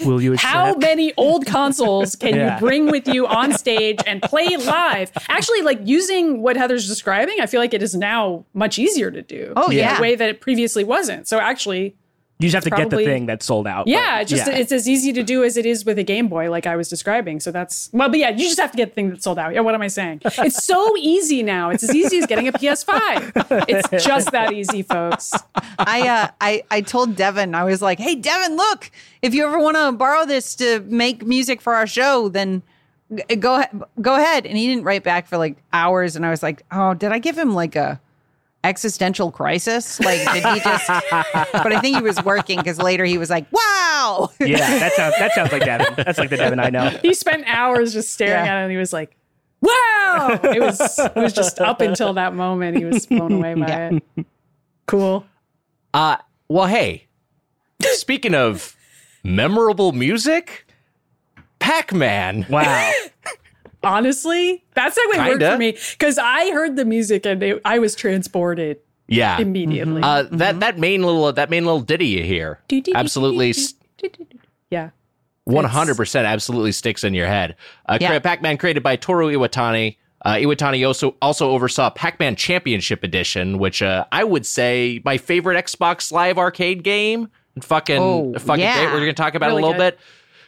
Will you accept? How many old consoles can Yeah. you bring with you on stage and play live? Actually, like using what Heather's describing, I feel like it is now much easier to do. Oh, in yeah. a way that it previously wasn't. So actually, you just have to get the thing that's sold out. yeah, but- it's just yeah. it's as easy to do as it is with a Game Boy, like I was describing. So that's well, but yeah, you just have to get the thing that's sold out. Yeah, what am I saying? It's so easy now. It's as easy as getting a PS5. It's just that easy, folks. I uh, I I told Devin I was like, "Hey, Devin, look, if you ever want to borrow this to make music for our show, then go go ahead." And he didn't write back for like hours, and I was like, "Oh, did I give him like a existential crisis? Like, did he just?" but I think he was working because later he was like, "Wow." yeah, that sounds that sounds like Devin. That's like the Devin I know. He spent hours just staring Yeah. at it and he was like, Wow. It was it was just up until that moment he was blown away by Yeah. it. Cool. Uh well hey. Speaking of memorable music, Pac-Man. Wow. Honestly, that's how it worked for me. Because I heard the music and it, I was transported Yeah. immediately. Uh, that that main little that main little ditty you hear absolutely Yeah. 100% absolutely sticks in your head. Uh, Yeah. Pac-Man created by Toru Iwatani. Uh, Iwatani also also oversaw Pac-Man Championship Edition, which uh, I would say my favorite Xbox Live arcade game. Fucking Oh, fucking yeah. We're gonna talk about Really it a little good. bit.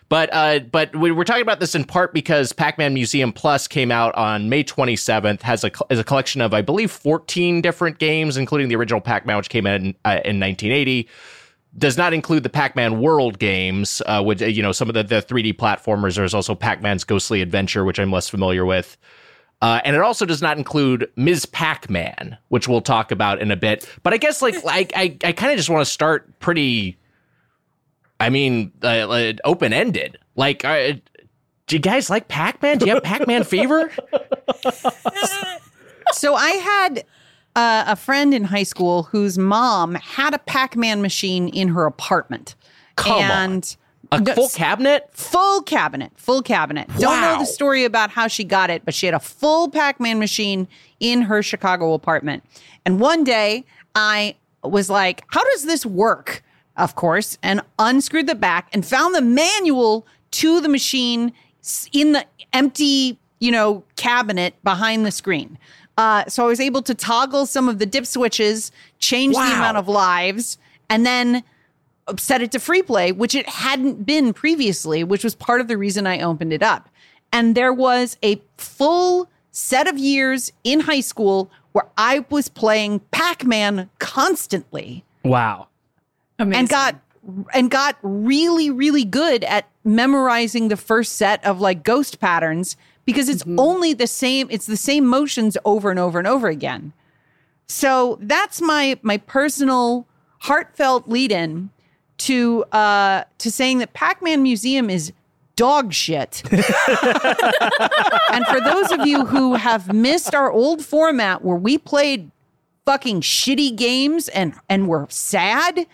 But uh, but we we're talking about this in part because Pac-Man Museum Plus came out on May 27th. has a is a collection of I believe 14 different games, including the original Pac-Man, which came out in, uh, in 1980 does not include the Pac-Man World games, uh, which uh, you know some of the, the 3D platformers. There's also Pac-Man's Ghostly Adventure, which I'm less familiar with, uh, and it also does not include Ms. Pac-Man, which we'll talk about in a bit. But I guess like I I, I kind of just want to start pretty. I mean, uh, open ended. Like, uh, do you guys like Pac-Man? Do you have Pac-Man fever? so I had uh, a friend in high school whose mom had a Pac-Man machine in her apartment. Come on. and A No, full cabinet? full cabinet, full cabinet. Don't know the story about how she got it, but she had a full Pac-Man machine in her Chicago apartment. And one day I was like, how does this work? Of course, and unscrewed the back and found the manual to the machine in the empty, you know, cabinet behind the screen. Uh, so I was able to toggle some of the dip switches, change the amount of lives, and then set it to free play, which it hadn't been previously, which was part of the reason I opened it up. And there was a full set of years in high school where I was playing Pac-Man constantly Wow. Amazing. and got and got really really good at memorizing the first set of like ghost patterns because it's only the same it's the same motions over and over and over again. So that's my my personal heartfelt lead in to uh to saying that pac-man museum is dog shit. And for those of you who have missed our old format where we played fucking shitty games and and were sad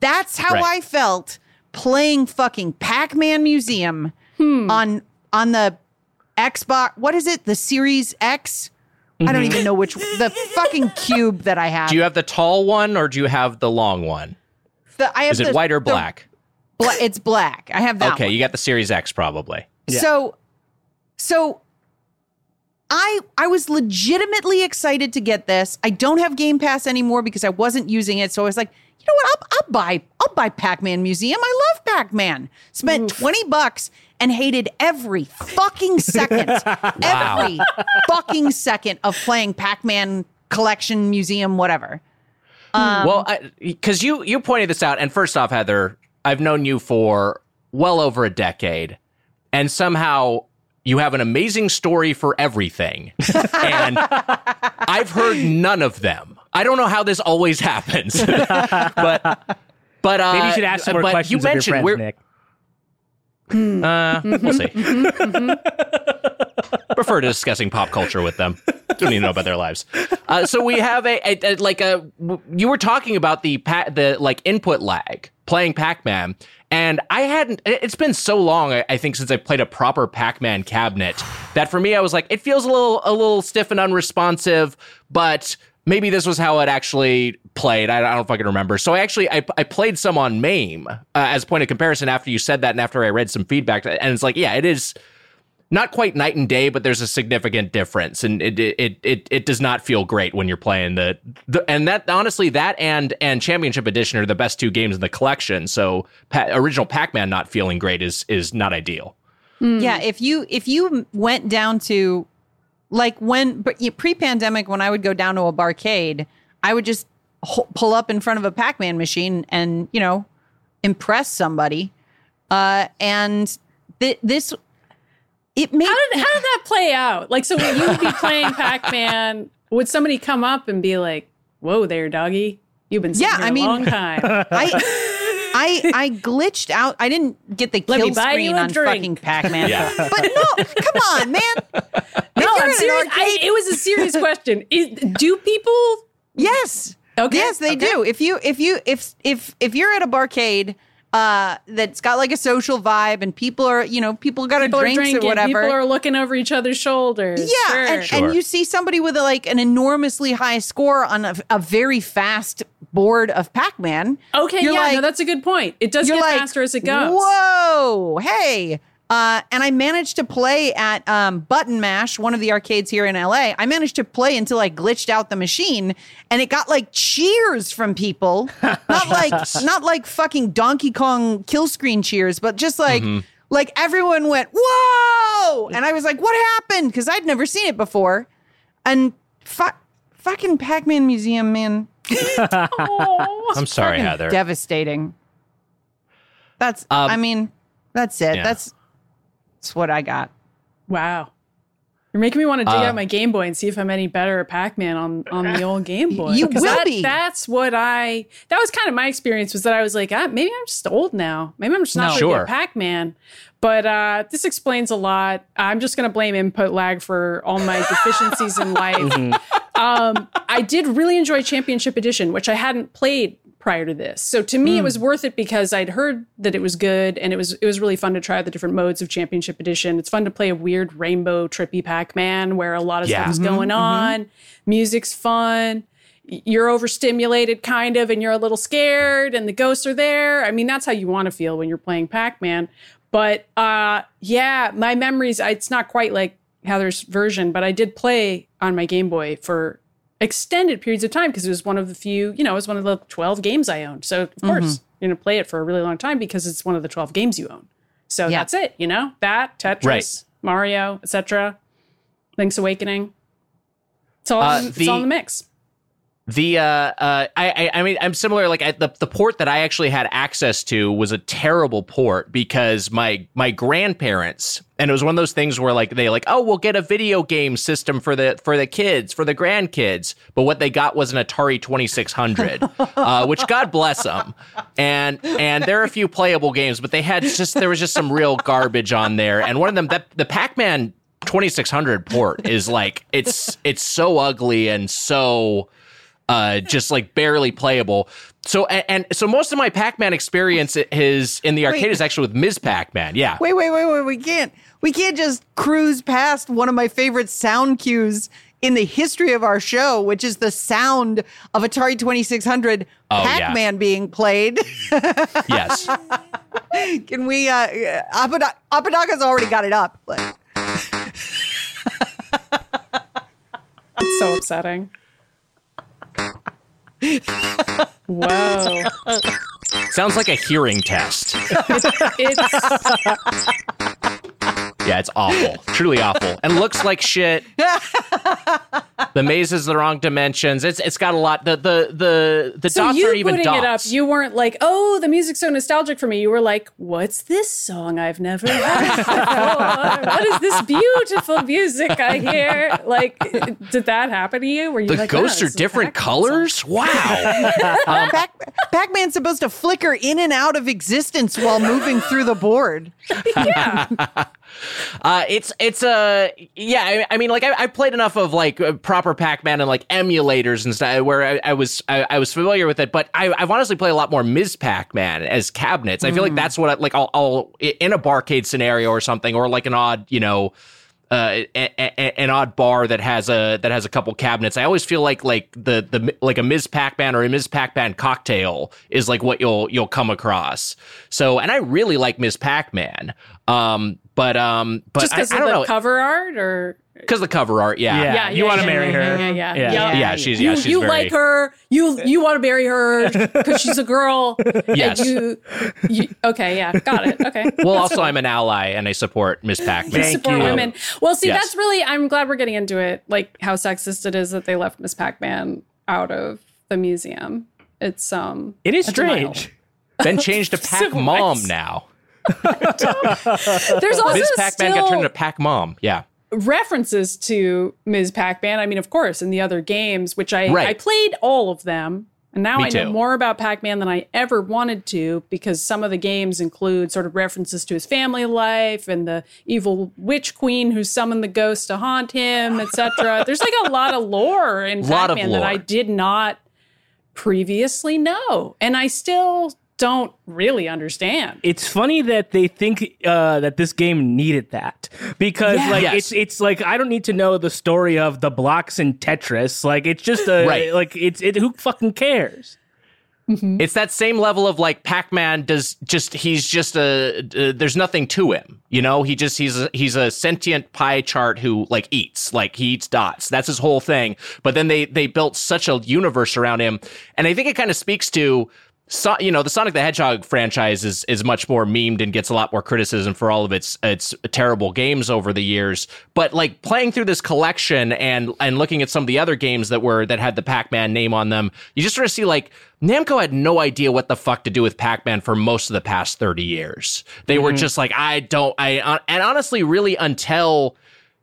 that's how Right. I felt playing fucking Pac-Man Museum hmm. on on the Xbox. What is it? The Series X? I don't mm-hmm. even know which the fucking cube that I have. Do you have the tall one or do you have the long one? The- I have Is it white or the black? bla- it's black. I have that. Okay, one. you got the Series X probably. So, so I I was legitimately excited to get this. I don't have Game Pass anymore because I wasn't using it. So I was like, you know what? I'll, I'll buy I'll buy Pac Man Museum. I love Pac Man. Spent twenty bucks and hated every fucking second, every fucking second of playing Pac Man collection museum whatever. Um, well, because you you pointed this out, and first off, Heather, I've known you for well over a decade, and somehow you have an amazing story for everything, and I've heard none of them. I don't know how this always happens, but but uh, Maybe you should ask some more but questions you of your mentioned friends, we're- Nick. Uh, we'll see. Prefer to discussing pop culture with them. Don't need to know about their lives. Uh, so we have a, a, a- like a. You were talking about the pa- the like input lag playing Pac Man, and I hadn't. it- It's been so long, I, think, since I played a proper Pac Man cabinet that for me, I was like, it feels a little a little stiff and unresponsive, but. Maybe this was how it actually played. I, I don't fucking remember. So I actually I, I played some on MAME uh, as point of comparison after you said that and after I read some feedback and it's like yeah it is not quite night and day, but there's a significant difference, and it it it it does not feel great when you're playing the, the and that honestly that and and Championship Edition are the best two games in the collection. So pa- original Pac-Man not feeling great is is not ideal. Yeah, if you if you went down to like when but you- pre-pandemic when I would go down to a barcade, I would just ho- pull up in front of a Pac-Man machine and, you know, impress somebody. Uh and th- this it made How did how did that play out? Like, so when you would be playing Pac Man, would somebody come up and be like, "Whoa, there, doggy, you've been sitting Yeah, here I a mean- long time." I I I glitched out. I didn't get the Let kill screen on drink. fucking Pac-Man. Yeah. But no, come on, man. no, I'm in an serious. I, it was a serious question. Is, do people? Yes. Okay, Yes, they okay. do. If you if you if if if you're at a barcade uh that's got like a social vibe and people are, you know, people got a People are drinks or whatever. People are looking over each other's shoulders. yeah, Sure. and, Sure. and you see somebody with a, like an enormously high score on a, a very fast board of Pac-Man. okay, you're yeah, like- no, that's a good point. It does You're get like, faster as it goes. Whoa, hey. Uh, and I managed to play at um, Button Mash, one of the arcades here in LA. I managed to play until I glitched out the machine, and it got like cheers from people, not like not like fucking Donkey Kong kill screen cheers, but just like like everyone went whoa, and I was like, what happened? Because I'd never seen it before, and fu- fucking Pac Man Museum, man, I'm sorry, Heather. Devastating. That's. Um, I mean, that's it. yeah. That's that's what I got. Wow. You're making me want to dig Uh, out my Game Boy and see if I'm any better at Pac-Man on, on the old Game Boy. You 'Cause will that, be. That's what I. That was kind of my experience. Was that I was like, ah, maybe I'm just old now. Maybe I'm just not No. very Sure. good at Pac-Man. But uh, this explains a lot. I'm just going to blame input lag for all my deficiencies in life. um, I did really enjoy Championship Edition, which I hadn't played prior to this. So to me, it was hmm. worth it because I'd heard that it was good, and it was it was really fun to try the different modes of Championship Edition. It's fun to play a weird rainbow trippy Pac-Man where a lot of Yeah. stuff is mm-hmm. going mm-hmm. on. Music's fun. You're overstimulated, kind of, and you're a little scared, and the ghosts are there. I mean, that's how you want to feel when you're playing Pac-Man. But uh, yeah, my memories, it's not quite like Heather's version, but I did play on my Game Boy for extended periods of time because it was one of the few, you know, it was one of the 12 games I owned. So, of Mm-hmm. course, you're going to play it for a really long time because it's one of the 12 games you own. So Yeah. that's it, you know? That, Tetris, Right. Mario, etc. Link's Awakening. It's all, Uh, in, it's all in the mix. The uh, uh, I, I, mean, I'm similar. Like I, the the port that I actually had access to was a terrible port because my my grandparents, and it was one of those things where like they like, oh, we'll get a video game system for the for the kids for the grandkids, but what they got was an Atari 2600, uh, which God bless them, and and there are a few playable games, but they had just there was just some real garbage on there, and one of them that the Pac Man 2600 port is like it's it's so ugly and so uh, just like barely playable. So and, and so most of my Pac-Man experience is in the arcade Wait. is actually with Ms. Pac-Man. Yeah. Wait, wait, wait, wait. We can't. We can't just cruise past one of my favorite sound cues in the history of our show, which is the sound of Atari 2600 Oh, yeah. Pac-Man being played. Yes. Can we? uh Apoda- Apodaca's already got it up. Like, It's so upsetting. Whoa. Sounds like a hearing test. It's Yeah, it's awful. Truly awful. And looks like shit. the maze is the wrong dimensions. It's it's got a lot the the the the so dots you aren't even putting it up. You weren't like, oh, the music's so nostalgic for me. You were like, what's this song I've never heard before? what is this beautiful music I hear? Like, did that happen to you? Were you the like, ghosts "Oh, are this is a different Pac-Man song." colors? Wow. Um, Pac- Pac-Man's supposed to flicker in and out of existence while moving through the board. Yeah. Uh, it's it's a yeah. I, I mean, like I, I played enough of like uh, proper Pac-Man and like emulators and stuff where I, I was I, was familiar with it. But I, I've honestly played a lot more Ms. Pac-Man as cabinets. I feel like that's what I, like I'll, I'll in a barcade scenario or something or like an odd you know. Uh, a, a, an odd bar that has a that has a couple cabinets. I always feel like like the the like a Ms. Pac-Man or a Ms. Pac-Man cocktail is like what you'll you'll come across. So, and I really like Ms. Pac-Man. Um, but um, but Just I, because I of don't the know cover art or because the cover art. Yeah, Yeah. yeah, you wanna yeah, marry yeah, her. Yeah, yeah, Yeah. yeah. yeah. She's you yeah, she's you very, like her. You you want to marry her because she's a girl. Yes. And you, you, okay. Yeah. Got it. Okay. Well, also I'm an ally and I support Miss Pac-Man. You support you. women. Well, see, Yes. that's really. I'm glad we're getting into it. Like how sexist it is that they left Miss Pac-Man out of the museum. It's um. It is a denial. strange. Then changed to Pac Mom now. There's also Miss Pac-Man got turned into Pac Mom. Yeah. references to Ms. Pac-Man. I mean, of course, in the other games, which I Right. I played all of them. And now Me I know too. more about Pac-Man than I ever wanted to because some of the games include sort of references to his family life and the evil witch queen who summoned the ghost to haunt him, etc. There's like a lot of lore in Lot Pac-Man that I did not previously know. And I still don't really understand. It's funny that they think uh, that this game needed that because Yeah. like Yes. it's it's like I don't need to know the story of the blocks in Tetris. Like it's just a Right. like it's it who fucking cares. It's that same level of like Pac-Man does just he's just a uh, there's nothing to him. You know, he just he's a, he's a sentient pie chart who like eats, like he eats dots. That's his whole thing. But then they they built such a universe around him. And I think it kind of speaks to so, you know, the Sonic the Hedgehog franchise is is much more memed and gets a lot more criticism for all of its its terrible games over the years. But like playing through this collection and and looking at some of the other games that were that had the Pac-Man name on them, you just sort of see like Namco had no idea what the fuck to do with Pac-Man for most of the past 30 years. They were just like I don't I uh, and honestly really until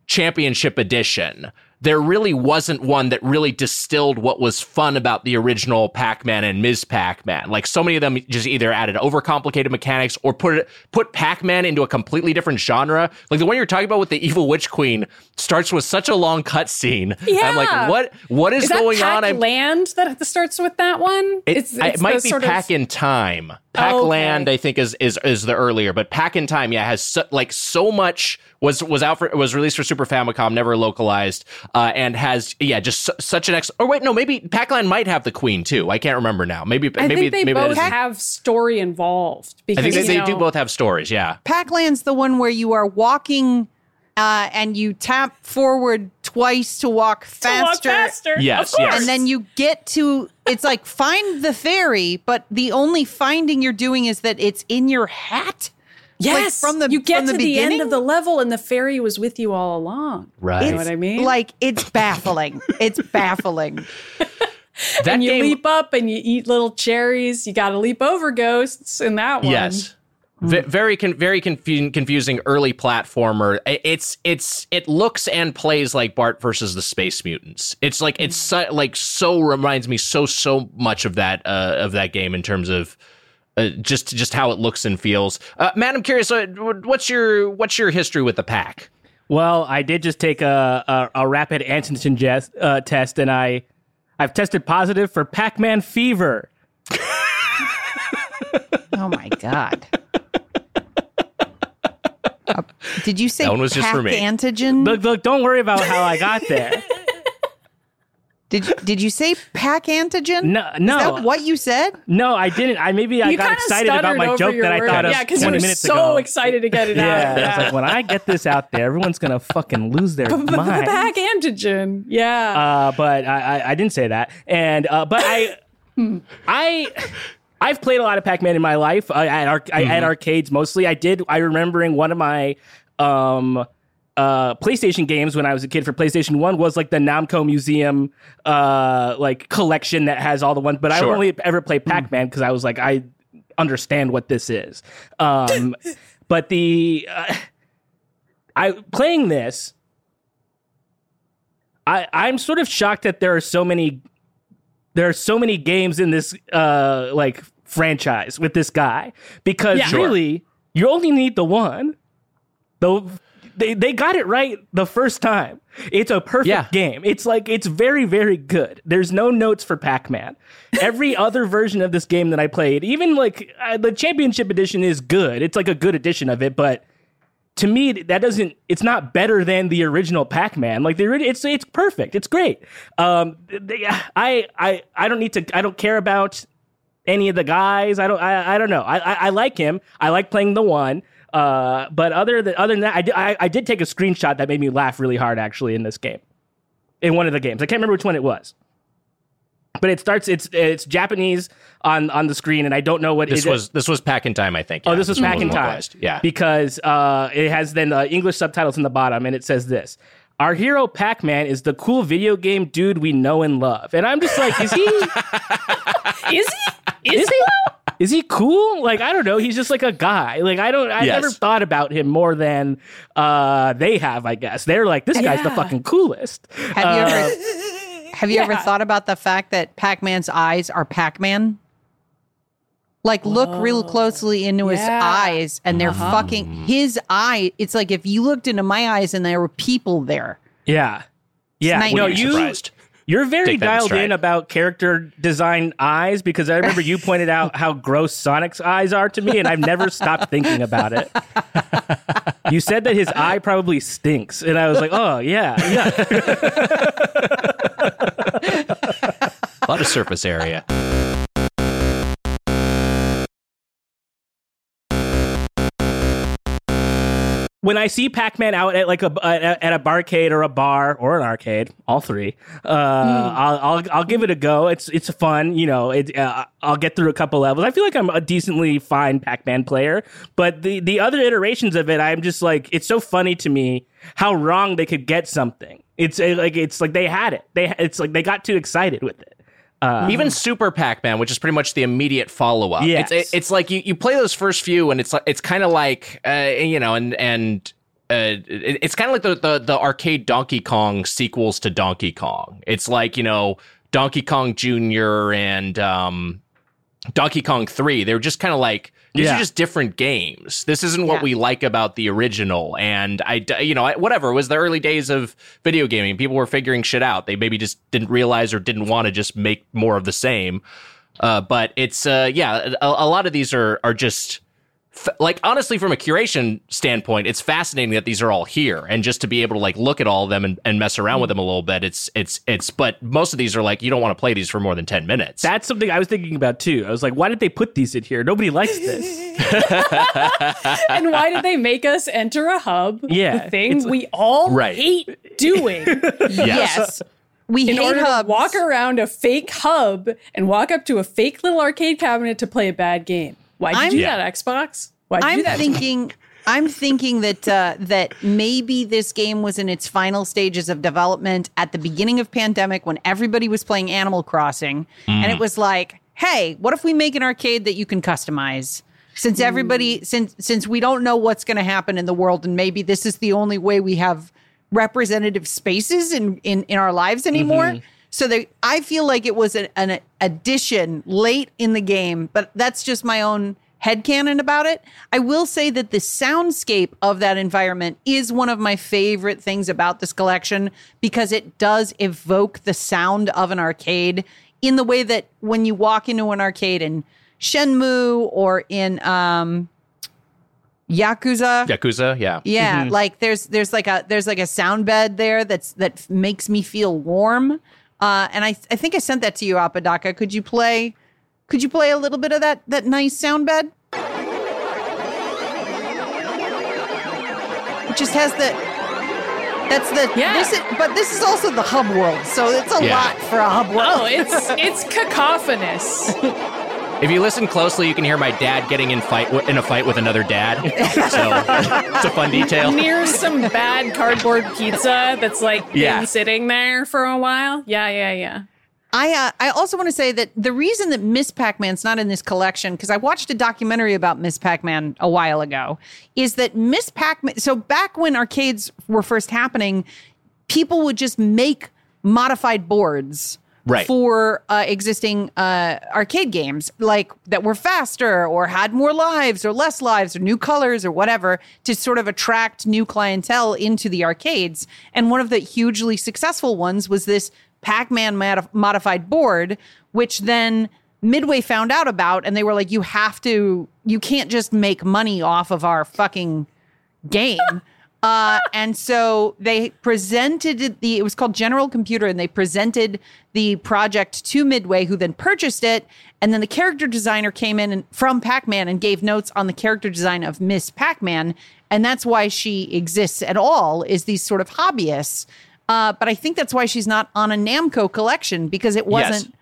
Championship Edition, there really wasn't one that really distilled what was fun about the original Pac-Man and Ms. Pac-Man. Like so many of them just either added overcomplicated mechanics or put it put Pac-Man into a completely different genre. Like the one you're talking about with the Evil Witch Queen starts with such a long cutscene. Yeah. I'm like, what what is, Is that going Pac on? Land that starts with that one? it, it might be Pack in Time. Pack Oh, okay. Land, I think, is is is the earlier, but Pac-In-Time, yeah, has so, like so much was was out for was released for Super Famicom, never localized, uh, and has yeah, just su- such an ex. Or wait, no, maybe Pac Land might have the Queen too. I can't remember now. Maybe I maybe think they maybe both have story involved. I think they, you they know, do both have stories. Yeah, Pac-Land's the one where you are walking uh, and you tap forward twice to walk To walk faster. faster. Yes, of course. yes. And then you get to it's like find the fairy, but the only finding you're doing is that it's in your hat. yes, from the- you get from the to the end of the level, and the fairy was with you all along. Right. You know what I mean? Like it's baffling. it's baffling. that and you game, leap up and you eat little cherries. You got to leap over ghosts in that one. Yes. V- very con- very confu- confusing early platformer. It's it's it looks and plays like Bart versus the Space Mutants. It's like it's so, like so reminds me so so much of that uh, of that game in terms of uh, just just how it looks and feels. Uh, Matt, I'm curious. Uh, what's your what's your history with the pack? Well, I did just take a a, a rapid antigen jes- uh, test, and I I've tested positive for Pac-Man fever. Oh my god. Uh, did you say That one was just pack for me. antigen? Look, look, don't worry about how I got there. Did did you say pack antigen? No, no. Is that what you said? No, I didn't. I maybe I You got excited about my joke your that I word. thought of yeah, because you 20 were so ago. excited to get it yeah, out. I was like, when I get this out there, everyone's gonna fucking lose their the mind. pack antigen. Yeah. Uh, but I, I, I didn't say that. And uh, but I, I, I've played a lot of Pac-Man in my life. I, at, arc- I, at arcades mostly. I did. I remembering one of my um, uh, PlayStation games when I was a kid for PlayStation One was like the Namco Museum uh, like collection that has all the ones. But I only ever played Pac-Man because I was like I understand what this is. Um, but the uh, I playing this. I, I'm sort of shocked that there are so many there are so many games in this uh like franchise with this guy because Yeah. Sure. really you only need the one. Though they they got it right the first time. It's a perfect Yeah. game. It's like it's very very good. There's no notes for Pac-Man. Every other version of this game that I played, even like uh, the championship edition is good. It's like a good edition of it, but to me that doesn't it's not better than the original pac-man like the ori- it's it's perfect it's great um they, i i i don't need to i don't care about any of the guys i don't i, I don't know I, I i like him i like playing the one uh but other than other than that I, did- I i did take a screenshot that made me laugh really hard actually in this game in one of the games i can't remember which one it was but it starts it's it's japanese on on the screen and i don't know what This it- was this was Pac-In-Time, I think. Oh, yeah. this was Pac-In-Time. Yeah. Because uh, it has then uh, English subtitles in the bottom, and it says this. Our hero Pac Man is the cool video game dude we know and love. And I'm just like, is he is he? Is, is he is he cool? Like, I don't know. He's just like a guy. Like, I don't I Yes. never thought about him more than uh, they have, I guess. They're like, this guy's the fucking coolest. Have you Uh, ever have you ever thought about the fact that Pac-Man's eyes are Pac-Man? Like look real closely into his eyes and they're fucking his eye. It's like if you looked into my eyes and there were people there. Yeah. Yeah. nice. No, you surprised. You're very Take that in dialed in about character design eyes because I remember you pointed out how gross Sonic's eyes are to me, and I've never stopped thinking about it. You said that his eye probably stinks, and I was like, "Oh yeah, yeah." A lot of surface area. When I see Pac-Man out at like a at a barcade or a bar or an arcade, all three, uh, I'll, I'll I'll give it a go. It's it's fun, you know. It uh, I'll get through a couple levels. I feel like I'm a decently fine Pac-Man player, but the the other iterations of it, I'm just like it's so funny to me how wrong they could get something. It's like it's like they had it. They it's like they got too excited with it. Even Super Pac-Man, which is pretty much the immediate follow-up. Yes. It's it's like you, you play those first few, and it's like it's kind of like uh, you know, and and uh, it- it's kind of like the, the the arcade Donkey Kong sequels to Donkey Kong. It's like you know Donkey Kong Junior and um, Donkey Kong Three. They're just kind of like these Yeah. are just different games. This isn't what Yeah. we like about the original. And I, you know, I- whatever. It was the early days of video gaming. People were figuring shit out. They maybe just didn't realize or didn't want to just make more of the same. Uh, but it's uh, yeah, a, a lot of these are are just f- like honestly from a curation standpoint, it's fascinating that these are all here and just to be able to like look at all of them and, and mess around with mm-hmm. them a little bit. It's it's it's. But most of these are like you don't want to play these for more than ten minutes. That's something I was thinking about too. I was like, why did they put these in here? Nobody likes this. and why did they make us enter a hub? Yeah, the thing it's- we all Right. hate doing Yes. We in hate order hubs. to walk around a fake hub and walk up to a fake little arcade cabinet to play a bad game? Why'd you I'm- do Yeah. that, Xbox? Why'd I'm do that? thinking. I'm thinking that uh, that maybe this game was in its final stages of development at the beginning of pandemic when everybody was playing Animal Crossing, and it mm. was like, hey, what if we make an arcade that you can customize? Since everybody, mm. since since we don't know what's going to happen in the world, and maybe this is the only way we have representative spaces in in, in our lives anymore. Mm-hmm. So they, I feel like it was an, an addition late in the game, but that's just my own headcanon about it. I will say that the soundscape of that environment is one of my favorite things about this collection because it does evoke the sound of an arcade in the way that when you walk into an arcade in Shenmue or in um, Yakuza. Yakuza, yeah. Yeah, like there's there's like a there's like a sound bed there that's that makes me feel warm. Uh, and I I think I sent that to you, Apodaca. Could you play? Could you play a little bit of that that nice sound bed? It just has the. That's the. Yeah. This is, but this is also the hub world, so it's a Yeah. lot for a hub world. Oh, it's it's cacophonous. If you listen closely, you can hear my dad getting in fight w- in a fight with another dad. So it's a fun detail. Near some bad cardboard pizza that's like Yeah. been sitting there for a while. Yeah, yeah, yeah. I uh, I also want to say that the reason that Miss Pac-Man's not in this collection because I watched a documentary about Miss Pac-Man a while ago is that Miss Pac-Man so back when arcades were first happening people would just make modified boards Right. for uh, existing uh, arcade games like that were faster or had more lives or less lives or new colors or whatever to sort of attract new clientele into the arcades and one of the hugely successful ones was this pac-man mod- modified board which then midway found out about and they were like you have to you can't just make money off of our fucking game. Uh, and so they presented the, it was called General Computer, and they presented the project to Midway, who then purchased it. And then the character designer came in and, from Pac Man and gave notes on the character design of Miss Pac Man. And that's why she exists at all, is these sort of hobbyists. Uh, but I think that's why she's not on a Namco collection because it wasn't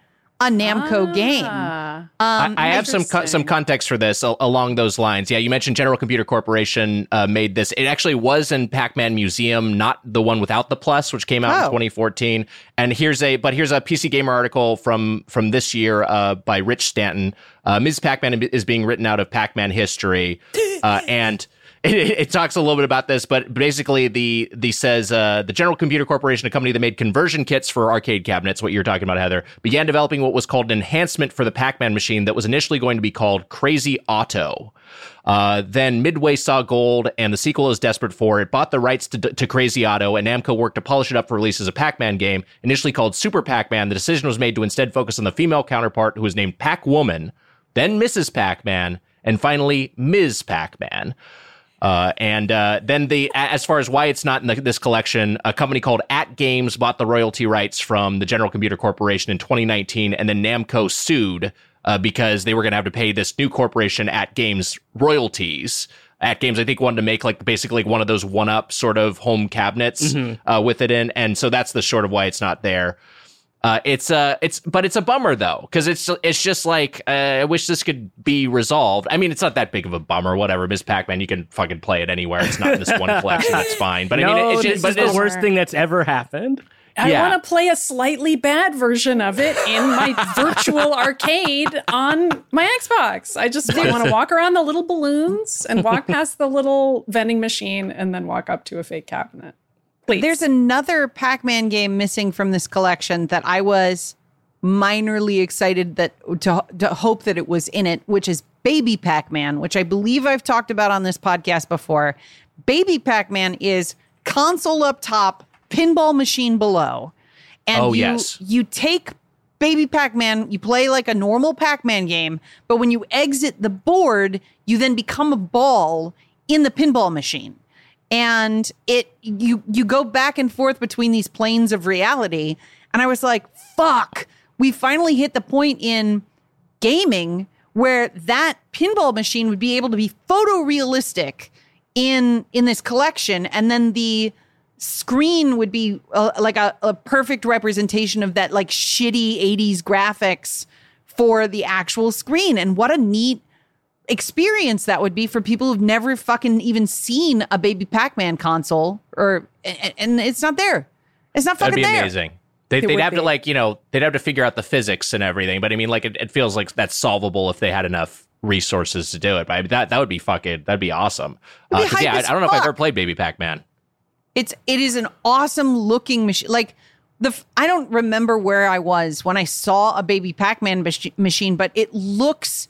a Namco game. Ah. Um, I, I have some co- some context for this al- along those lines. Yeah, you mentioned General Computer Corporation uh, made this. It actually was in Pac-Man Museum, not the one without the plus, which came out in Oh. 2014. And here's a but here's a PC Gamer article from from this year uh, by Rich Stanton. Uh, Ms. Pac-Man is being written out of Pac-Man history, uh, and. It, it talks a little bit about this, but basically the the says uh, the General Computer Corporation, a company that made conversion kits for arcade cabinets, what you were talking about, Heather, began developing what was called an enhancement for the Pac-Man machine that was initially going to be called Crazy Otto. Uh, then Midway saw gold, and the sequel is desperate for it. Bought the rights to, to Crazy Otto, and Namco worked to polish it up for release as a Pac-Man game. Initially called Super Pac-Man, the decision was made to instead focus on the female counterpart, who was named Pac-Woman, then Mrs. Pac-Man, and finally Ms. Pac-Man. Uh, and uh, then the as far as why it's not in the, this collection, a company called AtGames bought the royalty rights from the General Computer Corporation in 2019, and then Namco sued uh, because they were going to have to pay this new corporation AtGames royalties. AtGames, I think, wanted to make like basically one of those one-up sort of home cabinets uh, with it in, and so that's the sort of why it's not there. Uh, it's uh, it's but it's a bummer though because it's it's just like uh, I wish this could be resolved. I mean, it's not that big of a bummer. Whatever, Miss Pac-Man, you can fucking play it anywhere. It's not in this one collection. That's fine. But I no, mean, it's this just, but is the it's, worst thing that's ever happened. I Yeah. want to play a slightly bad version of it in my virtual arcade on my Xbox. I just want to walk around the little balloons and walk past the little vending machine and then walk up to a fake cabinet. Please. There's another Pac-Man game missing from this collection that I was minorly excited that to, to hope that it was in it, which is Baby Pac-Man, which I believe I've talked about on this podcast before. Baby Pac-Man is console up top, pinball machine below. And Oh, you, yes. you take Baby Pac-Man, you play like a normal Pac-Man game, but when you exit the board, you then become a ball in the pinball machine. And it you you go back and forth between these planes of reality. And I was like, fuck, we finally hit the point in gaming where that pinball machine would be able to be photorealistic in in this collection and then the screen would be uh, like a, a perfect representation of that like shitty 80s graphics for the actual screen. And what a neat experience that would be for people who've never fucking even seen a baby Pac-Man console or and, and it's not there. It's not That'd fucking be there. amazing. They, It they'd would have to be. like you know they'd have to figure out the physics and everything. But I mean, like it, it feels like that's solvable if they had enough resources to do it. But I mean, that that would be fucking that'd be awesome. It'd be Uh, 'cause, yeah, I, as I don't know if I've fuck. ever played Baby Pac Man. It's it is an awesome looking machine. Like the f- I don't remember where I was when I saw a baby Pac-Man mach- machine, but it looks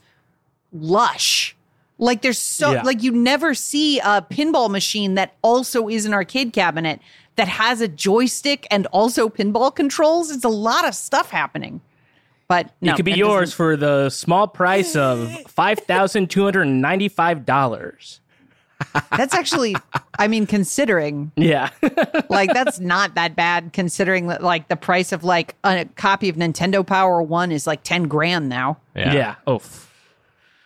lush. Like there's so Yeah. like you never see a pinball machine that also is an arcade cabinet that has a joystick and also pinball controls. It's a lot of stuff happening. But no, it could be yours doesn't- for the small price of five thousand two hundred and ninety-five dollars. That's actually, I mean, considering Yeah, like that's not that bad considering that like the price of like a copy of Nintendo Power One is like ten grand now. yeah. Oh, f-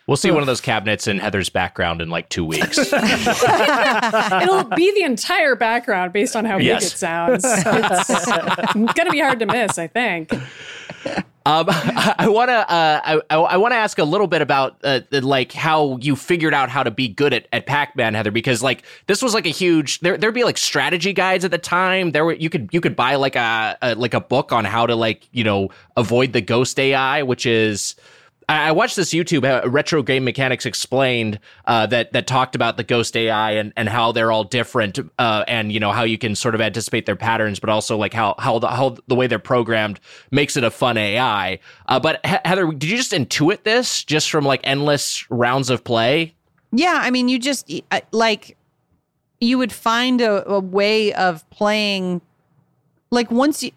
We'll see one of those cabinets in Heather's background in like two weeks. It'll be the entire background based on how Yes. big it sounds. It's gonna be hard to miss, I think. Um, I want to uh, I, I want to ask a little bit about uh, like how you figured out how to be good at, at Pac-Man, Heather, because like this was like a huge there there'd be like strategy guides at the time. There were you could you could buy like a, a like a book on how to like you know avoid the ghost AI, which is. I watched this YouTube retro game mechanics explained uh, that that talked about the ghost AI and, and how they're all different uh, and you know how you can sort of anticipate their patterns, but also like how how the how the way they're programmed makes it a fun AI. Uh, but Heather, did you just intuit this just from like endless rounds of play? Yeah, I mean, you just like you would find a, a way of playing like once you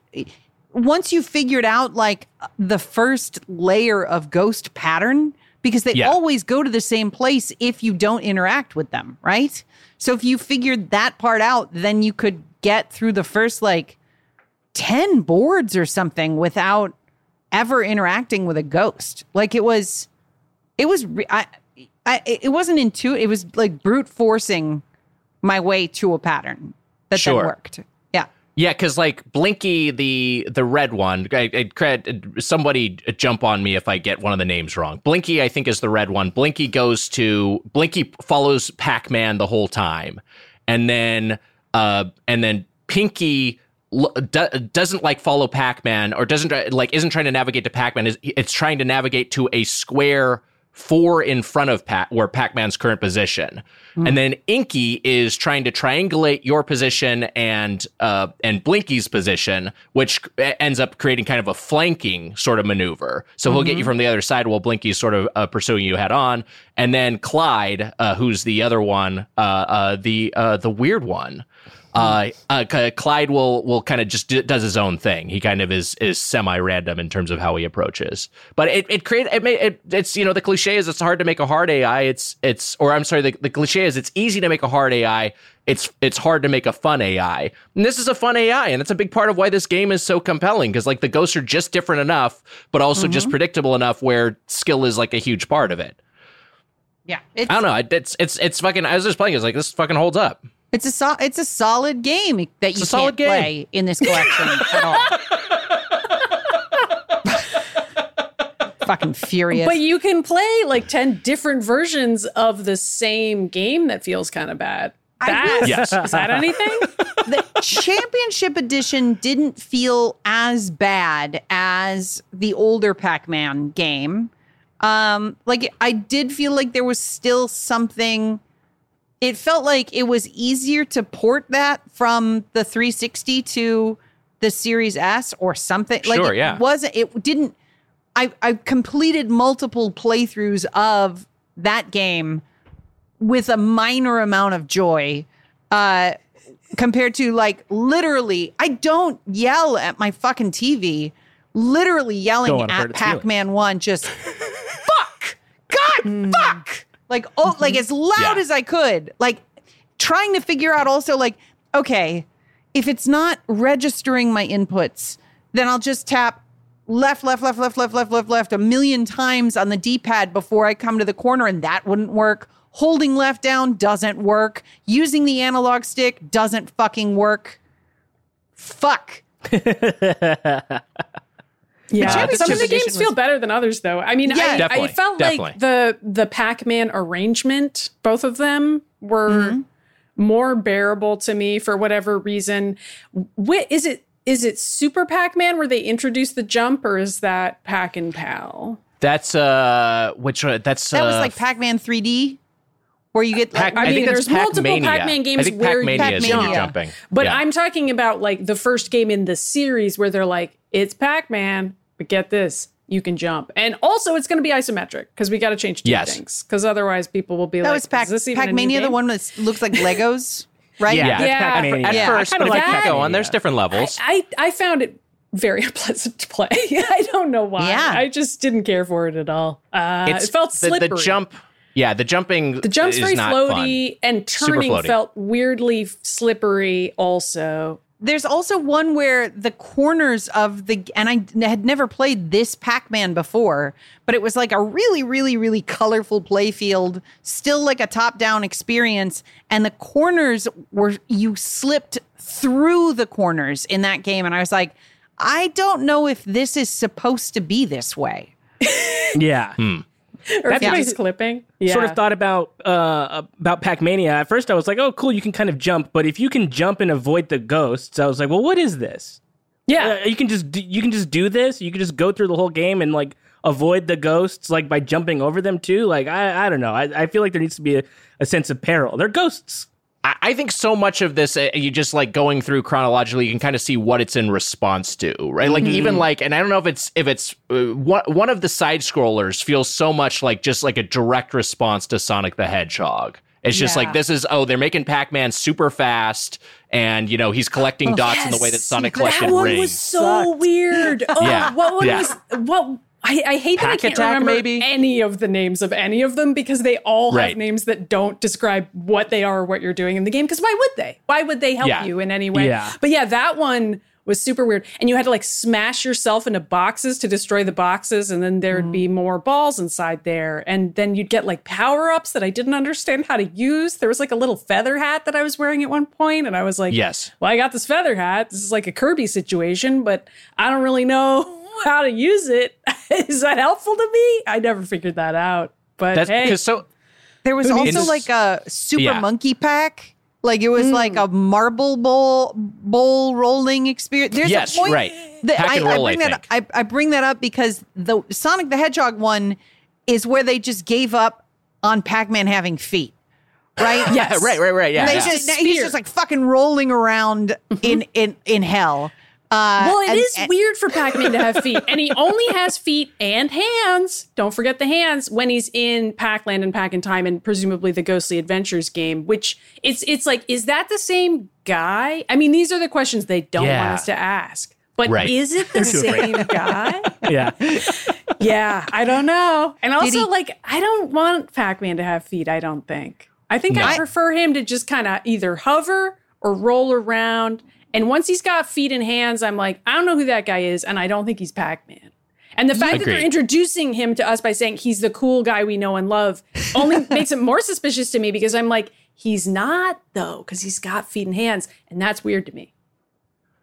once you figured out like the first layer of ghost pattern because they Yeah. always go to the same place if you don't interact with them, right? So if you figured that part out, then you could get through the first like 10 boards or something without ever interacting with a ghost. Like it was it was I, I it wasn't intuitive. It was like brute forcing my way to a pattern that Sure. then worked. Yeah. Because like Blinky, the the red one, somebody jump on me if I get one of the names wrong. Blinky, I think, is the red one. Blinky goes to Blinky follows Pac Man the whole time, and then uh, and then Pinky doesn't like follow Pac Man or doesn't like isn't trying to navigate to Pac Man. It's trying to navigate to a square four in front of Pac where Pac Man's current position. And then Inky is trying to triangulate your position and uh, and Blinky's position, which ends up creating kind of a flanking sort of maneuver. So he'll get you from the other side while Blinky's sort of uh, pursuing you head on. And then Clyde, uh, who's the other one, uh, uh, the uh, the weird one. Uh, uh, Clyde will will kind of just does his own thing. He kind of is is semi random in terms of how he approaches. But it it create it, may, it it's you know the cliche is it's hard to make a hard AI. It's it's or I'm sorry the, the cliche is it's easy to make a hard AI. It's it's hard to make a fun AI. And this is a fun AI, and it's a big part of why this game is so compelling because like the ghosts are just different enough, but also just predictable enough where skill is like a huge part of it. Yeah. I don't know. It's it's it's fucking. I was just playing. It's like this fucking holds up. It's a so, it's a solid game that you a can't game. play in this collection at all. Fucking furious. But you can play like 10 different versions of the same game that feels kind of bad. That, Yes. Is that anything? the championship edition didn't feel as bad as the older Pac-Man game. Um, like I did feel like there was still something. It felt like it was easier to port that from the 360 to the Series S or something. like Sure, it yeah. wasn't. It didn't. I I completed multiple playthroughs of that game with a minor amount of joy uh compared to like literally I don't yell at my fucking TV literally yelling at. Pac-Man 1 just fuck god fuck like oh like mm-hmm. as loud Yeah. as I could like trying to figure out also like okay if it's not registering my inputs then I'll just tap left, left, left, left, left, left, left, left a million times on the D pad before I come to the corner, and that wouldn't work. Holding left down doesn't work. Using the analog stick doesn't fucking work. Fuck. Yeah, Championship some of the Edition games feel better than others, though. I mean, Yeah. I, I felt definitely. like the the Pac-Man arrangement, both of them were Mm-hmm. more bearable to me for whatever reason. Wh- is it is it Super Pac-Man where they introduce the jump, or is that Pac and Pal? That's uh, which one? That's That was uh, like Pac-Man 3D, where you get Pac- I I mean, think there's multiple Pac-Mania. Pac-Man I games think where you Pac-Mania is where jump. you're jumping. But Yeah. I'm talking about like the first game in the series where they're like, it's Pac-Man, but get this, you can jump, and also it's going to be isometric because we got to change two Yes. things because otherwise people will be that like, was Pac- is this even Pac-Mania, the one that looks like Legos, right? Yeah, that's Yeah. Pac-Mania. at Yeah. first, I but kinda if like you keep going, Pac-Mania. there's different levels. I, I found it very unpleasant to play. I don't know why. Yeah. I just didn't care for it at all. Uh, it's it felt slippery. the jump. Yeah, the jumping. The jump's is very not floaty, fun. and turning floaty. felt weirdly slippery. Also, There's also one where the corners of the and I n- had never played this Pac-Man before, but it was like a really, really, really colorful playfield, still like a top-down experience, and the corners were you slipped through the corners in that game, and I was like, I don't know if this is supposed to be this way. Yeah. Hmm. or That's I- clipping. Yeah. Sort of thought about uh, about Pac-Mania. At first, I was like, "Oh, cool, you can kind of jump." But if you can jump and avoid the ghosts, I was like, "Well, what is this? yeah. Uh, you can just do, you can just do this. You can just go through the whole game and like avoid the ghosts, like by jumping over them too. Like I, I don't know. I, I feel like there needs to be a, a sense of peril. They're ghosts. I I think so much of this, uh, you just like going through chronologically, you can kind of see what it's in response to, right? Like even like, and I don't know if it's if it's uh, one one of the side scrollers feels so much like just like a direct response to Sonic the Hedgehog. It's just Yeah. like this is oh they're making Pac Man super fast, and you know he's collecting dots in the way that Sonic collected that one rings. was so weird. Oh, Yeah. what one Yeah. was what? I, I hate that I can't Attack, remember maybe? any of the names of any of them because they all have names that don't describe what they are or what you're doing in the game. Because why would they? Why would they help Yeah. you in any way? Yeah. But yeah, that one was super weird. And you had to like smash yourself into boxes to destroy the boxes, and then there'd be mm. more balls inside there. And then you'd get like power ups that I didn't understand how to use. There was like a little feather hat that I was wearing at one point, and I was like, Yes. well, I got this feather hat. This is like a Kirby situation, but I don't really know how to use it. is that helpful to me? I never figured that out. But That's hey, so There was also needs- like a super Yeah. monkey pack. Like it was hmm. like a marble bowl bowl rolling experience. There's Yes, a point right. that Pack I, and roll, I bring I that I, I bring that up because the Sonic the Hedgehog one is where they just gave up on Pac-Man having feet. Right? Yes. right, right, right, yeah. Yeah. just, he's just like fucking rolling around mm-hmm. in in in hell. Uh, well, it and- is and- weird for Pac-Man to have feet, and he only has feet and hands. Don't forget the hands when he's in Pac-Land and Pac-In-Time, and presumably the Ghostly Adventures game. Which it's it's like, is that the same guy? I mean, these are the questions they don't Yeah. want us to ask. But Right. is it the same guy? Yeah. Yeah, I don't know. And also, he- like, I don't want Pac Man to have feet, I don't think. I think I prefer him to just kind of either hover or roll around. And once he's got feet and hands, I'm like, I don't know who that guy is, and I don't think he's Pac Man. And the fact that they're introducing him to us by saying he's the cool guy we know and love only makes it more suspicious to me because I'm like, he's not, though, because he's got feet and hands. And that's weird to me.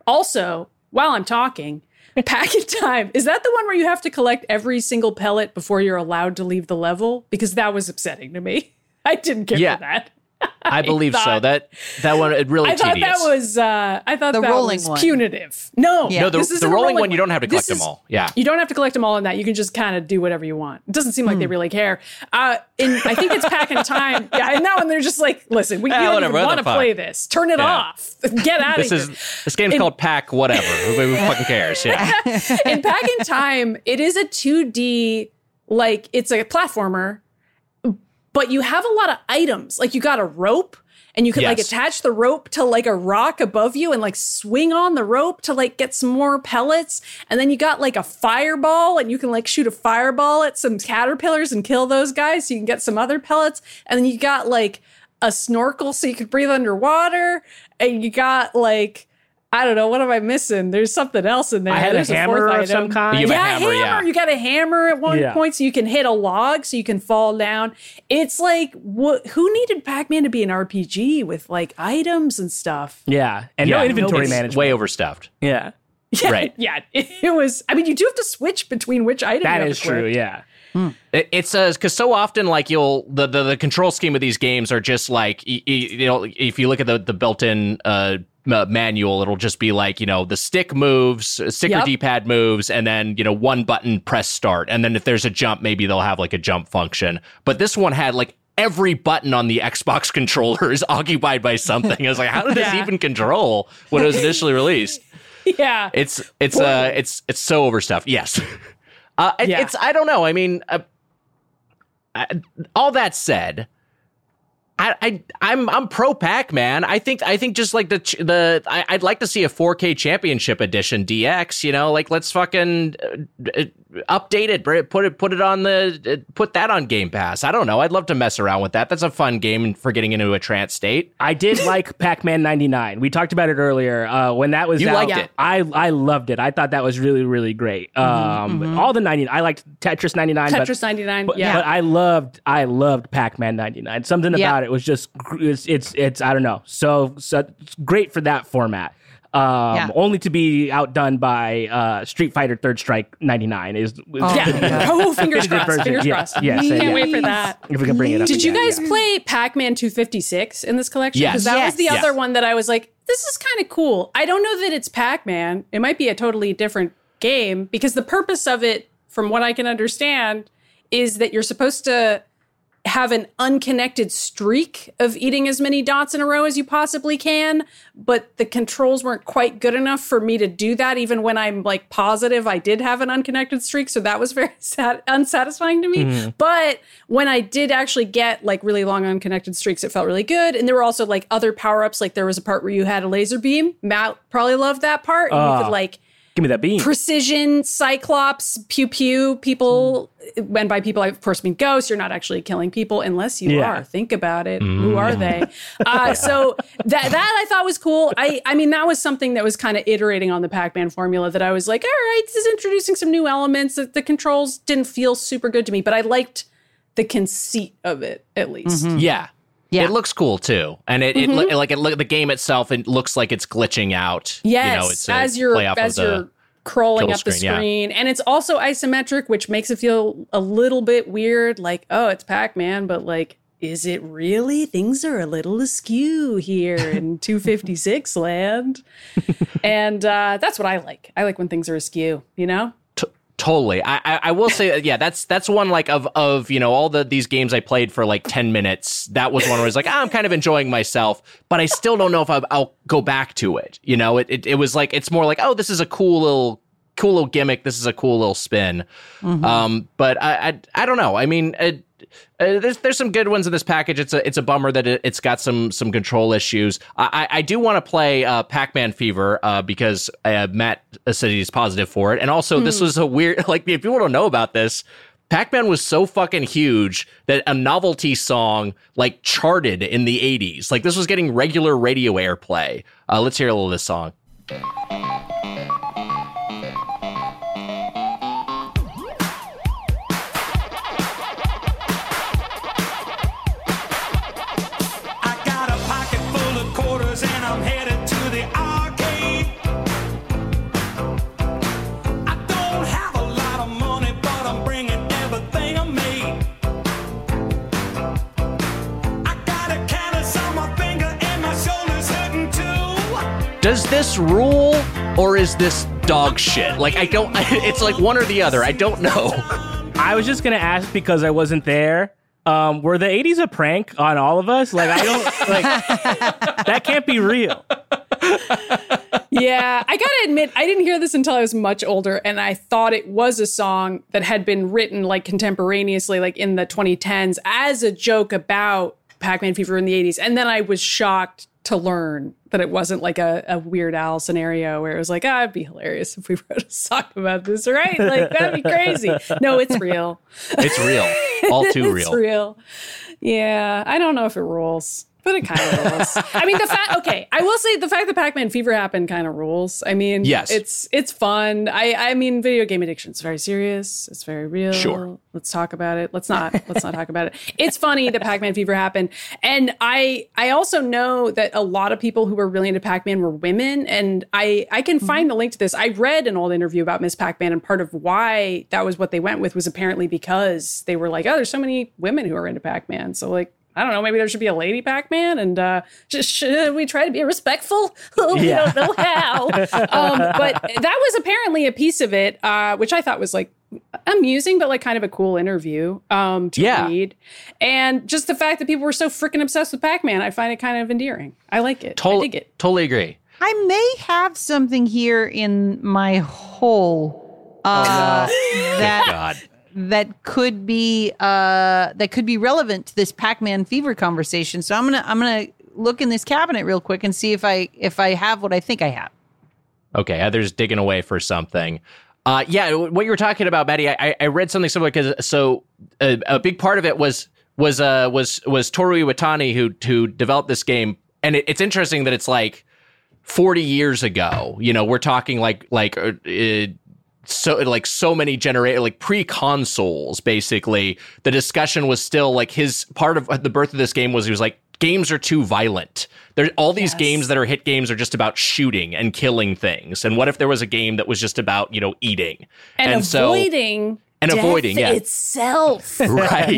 Also, while I'm talking, Pac-In-Time, is that the one where you have to collect every single pellet before you're allowed to leave the level? Because that was upsetting to me. I didn't care Yeah. for that. I believe so. thought- That that one it really I thought tedious. that was uh I thought The that rolling was one. punitive. No, Yeah. no, the, this the isn't a rolling, one you don't have to This collect them is- all. Yeah. You don't have to collect them all in that. You can just kind of do whatever you want. It doesn't seem like they really care. Uh, in I think it's Pac-In-Time. Yeah, and that one they're just like, listen, we, we Ah, don't whatever, even what want to play this. Turn it Yeah. off. Get out This of is here. this game's In- called Pack whatever. Who, who fucking cares? Yeah. in Pack in Time, it is a 2D, like it's a platformer, but you have a lot of items. Like you got a rope and you can like attach the rope to like a rock above you and like swing on the rope to like get some more pellets. And then you got like a fireball and you can like shoot a fireball at some caterpillars and kill those guys so you can get some other pellets. And then you got like a snorkel so you could breathe underwater. And you got like I don't know. What am I missing? There's something else in there. I had a hammer fourth of some item. kind. You have a yeah, hammer, yeah. You got a hammer at one Yeah. point, so you can hit a log, so you can fall down. It's like, what? Who needed Pac-Man to be an RPG with like items and stuff? Yeah, and Yeah, no inventory it's management. Way overstuffed. yeah, Yeah, Right. Yeah, it, it was. I mean, you do have to switch between which item. that you is to click. true. Yeah, It, it's because so often like you'll the, the the control scheme of these games are just like y- y- you know if you look at the the built-in uh m- manual it'll just be like you know the stick moves uh, stick or d-pad moves and then you know one button press start and then if there's a jump maybe they'll have like a jump function but this one had like every button on the xbox controller is occupied by something i was like how did this Yeah. even control when it was initially released Yeah, it's it's uh it's it's so overstuffed. Yes. Uh, it- Yeah. it's I don't know. I mean, uh, I, all that said, I, I I'm I'm pro Pac Man. I think I think just like the the I, I'd like to see a 4K Championship Edition DX. You know, like let's fucking uh, uh, update it, put it put it on the uh, put that on Game Pass. I don't know. I'd love to mess around with that. That's a fun game for getting into a trance state. I did like Pac-Man '99. We talked about it earlier. Uh, when that was You out, liked it. I I loved it. I thought that was really really great. Um, all the '99. I liked Tetris '99. but- Tetris 99. But, yeah, but I loved I loved Pac-Man 99. Something Yeah. about it was just it's it's, it's I don't know. So, so it's great for that format. Um, Yeah. only to be outdone by uh, Street Fighter Third Strike 99 is, is yeah. Oh, fingers Definitive crossed. Fingers Yeah. crossed. Yes, Can't yeah. wait for that. if we can bring it up. Did you guys yeah. play Pac-Man 256 in this collection? Yes. Because that was the Yes. other one that I was like, this is kind of cool. I don't know that it's Pac-Man. It might be a totally different game because the purpose of it, from what I can understand, is that you're supposed to have an unconnected streak of eating as many dots in a row as you possibly can, but the controls weren't quite good enough for me to do that even when I'm like positive I did have an unconnected streak, so that was very sat- unsatisfying to me. But when I did actually get like really long unconnected streaks, it felt really good. And there were also like other power-ups like there was a part where you had a laser beam. Matt probably loved that part. And you Ah. could like Give me that beam. precision cyclops pew pew people when by people i of course mean ghosts. You're not actually killing people unless you Yeah. are. Think about it. Who are they? Uh, so that that i thought was cool. I i mean that was something that was kind of iterating on the pac-man formula that i was like all right this is introducing some new elements the, the controls didn't feel super good to me but i liked the conceit of it at least. Yeah. Yeah. It looks cool too, and it, it Mm-hmm. lo- like it look the game itself. It looks like it's glitching out. Yes, you know, it's as you're as you're crawling up the screen, yeah. and it's also isometric, which makes it feel a little bit weird. Like, oh, it's Pac-Man, but like, is it really? Things are a little askew here in 256 land, and uh, that's what I like. I like when things are askew. You know? Totally. I, I I will say, yeah, that's that's one like of of you know all the these games I played for like ten minutes. That was one where I was like, ah, I'm kind of enjoying myself, but I still don't know if I'll, I'll go back to it. You know, it, it it was like it's more like, oh, this is a cool little cool little gimmick. This is a cool little spin. Um, but I, I I don't know. I mean. It, uh, there's there's some good ones in this package. It's a it's a bummer that it, it's got some some control issues. I I, I do want to play uh, Pac-Man Fever uh, because uh, Matt said he's positive for it, and also this was a weird like if people don't know about this. Pac-Man was so fucking huge that a novelty song like charted in the 80s. Like this was getting regular radio airplay. Uh, let's hear a little of this song. Does this rule or is this dog shit? Like I don't it's like one or the other. I don't know. I was just gonna ask because I wasn't there. Um, were the '80s a prank on all of us? Like I don't like that can't be real. yeah, I gotta admit, I didn't hear this until I was much older, and I thought it was a song that had been written like contemporaneously, like in the 2010s, as a joke about Pac-Man Fever in the 80s. And then I was shocked to learn that it wasn't like a, a Weird Al scenario where it was like, ah, it'd be hilarious if we wrote a song about this, right? Like that'd be crazy. No, it's real. It's real. All too real. it's real. real. Yeah, I don't know if it rules. But it kind of rules. I mean, the fact. Okay, I will say the fact that Pac-Man Fever happened kind of rules. I mean, Yes. it's it's fun. I I mean, video game addiction is very serious. It's very real. Sure. Let's talk about it. Let's not. Let's not talk about it. It's funny that Pac-Man Fever happened, and I I also know that a lot of people who were really into Pac-Man were women, and I I can mm-hmm. find the link to this. I read an old interview about Miss Pac-Man, and part of why that was what they went with was apparently because they were like, oh, there's so many women who are into Pac-Man, so like. I don't know. Maybe there should be a lady Pac-Man, and uh, just should we try to be respectful? Oh, we Yeah. don't know how. um, but that was apparently a piece of it, uh, which I thought was like amusing, but like kind of a cool interview um, to Yeah. read. And just the fact that people were so freaking obsessed with Pac-Man, I find it kind of endearing. I like it. I Totally, dig it. totally agree. I may have something here in my hole uh, that God. that could be uh, that could be relevant to this Pac-Man fever conversation. So I'm gonna I'm gonna look in this cabinet real quick and see if I if I have what I think I have. Okay, Heather's digging away for something. Uh, yeah, what you were talking about, Maddy, I, I read something similar because so a, a big part of it was was uh, was was Toru Iwatani who who developed this game, and it, it's interesting that it's like forty years ago. You know, we're talking like like uh, uh, so like so many generate like pre consoles. Basically, the discussion was still like his part of the birth of this game was he was like games are too violent. There all these games that are hit games are just about shooting and killing things. And what if there was a game that was just about you know eating And, so avoiding and death avoiding yeah itself. right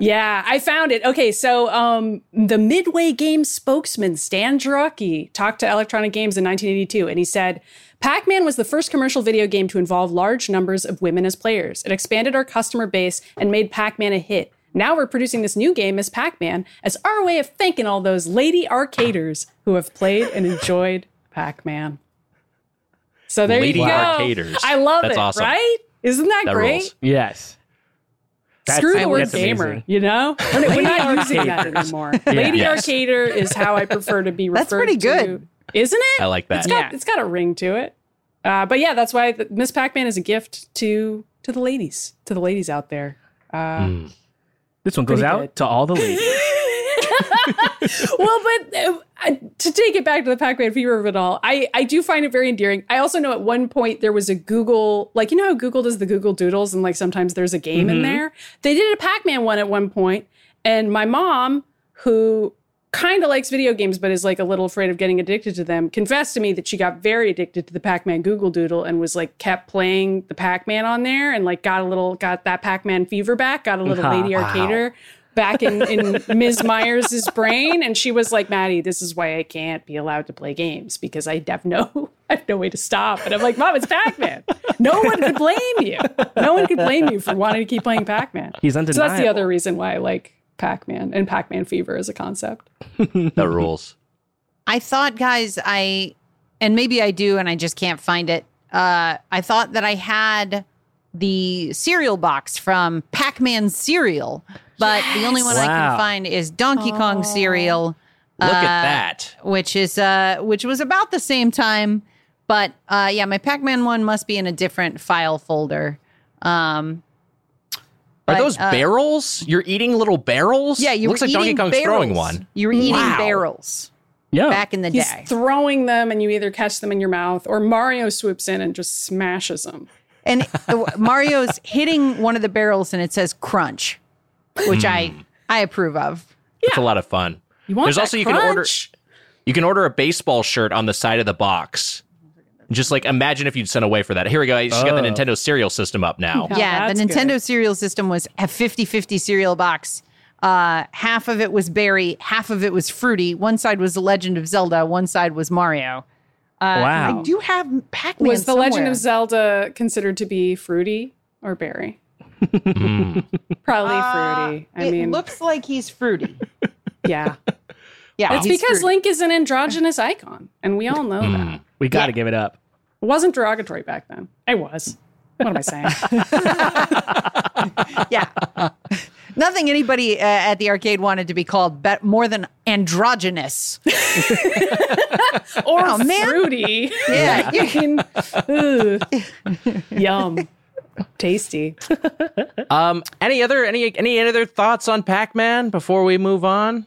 yeah, I found it. Okay, so um, the Midway Games spokesman Stan Jarocki talked to Electronic Games in 1982, and he said, "Pac-Man was the first commercial video game to involve large numbers of women as players. It expanded our customer base and made Pac-Man a hit." Now we're producing this new game as Pac-Man as our way of thanking all those lady arcaders who have played and enjoyed Pac-Man. So there Lady you go. Lady Arcaders. I love That's it, awesome. right? Isn't that, that great? rules Yes. That's- Screw the word gamer, amazing. you know? We're, not- using that Arcaders. anymore. Lady Yes. Arcader is how I prefer to be referred That's pretty to. Good. Isn't it? I like that. It's got, Yeah. it's got a ring to it. Uh, but yeah, that's why the, Miss Pac-Man is a gift to to the ladies, to the ladies out there. Uh, Hmm. This one goes out good. to all the ladies. well, but uh, uh, to take it back to the Pac-Man fever of it all, I, I do find it very endearing. I also know at one point there was a Google, like you know how Google does the Google Doodles, and like sometimes there's a game in there. They did a Pac-Man one at one point, and my mom, who kind of likes video games but is like a little afraid of getting addicted to them, confessed to me that she got very addicted to the Pac-Man Google Doodle and was like kept playing the Pac-Man on there and like got a little got that Pac-Man fever back, got a little. Lady Arcader back in, in Ms. myers's brain. And she was like, Maddy, this is why I can't be allowed to play games because I have no, I have no way to stop. And I'm like, Mom, it's Pac-Man. No one could blame you. No one could blame you for wanting to keep playing Pac-Man. He's undeniable. So that's the other reason why I like Pac-Man and Pac-Man fever as a concept. that rules. I thought, guys, I and maybe I do, and I just can't find it. Uh, I thought that I had the cereal box from Pac-Man cereal, but the only one I can find is Donkey Kong cereal, Look Uh, at that. which is uh, which was about the same time. But uh, yeah, my Pac-Man one must be in a different file folder. Um, Are but, those uh, barrels? You're eating little barrels? yeah, you looks were like Donkey eating Kong's barrels. throwing one. You were eating Wow. barrels Yeah. back in the He's day. throwing them and you either catch them in your mouth or Mario swoops in and just smashes them. And uh, Mario's hitting one of the barrels and it says crunch, which I I approve of. It's a lot of fun. You want There's that also you can order you can order a baseball shirt on the side of the box. Just like imagine if you'd sent away for that. Here we go. She's got the Oh. Nintendo cereal system up now. Oh, yeah, the Nintendo good. cereal system was a 50-50 cereal box. Uh, half of it was berry, half of it was fruity. One side was The Legend of Zelda, one side was Mario. Uh, Wow. I do have Pac-Man Was The Legend of Zelda considered to be fruity or berry? Probably fruity. I it mean, looks like he's fruity. yeah. Yeah, It's because fruity. Link is an androgynous icon, and we all know that. We got to give it up. It wasn't derogatory back then. I was. What am I saying? yeah. Nothing anybody uh, at the arcade wanted to be called be- more than androgynous. or Oh, man. fruity. Yeah. I mean, ugh. yum. Tasty. Um any other any any other thoughts on Pac-Man before we move on?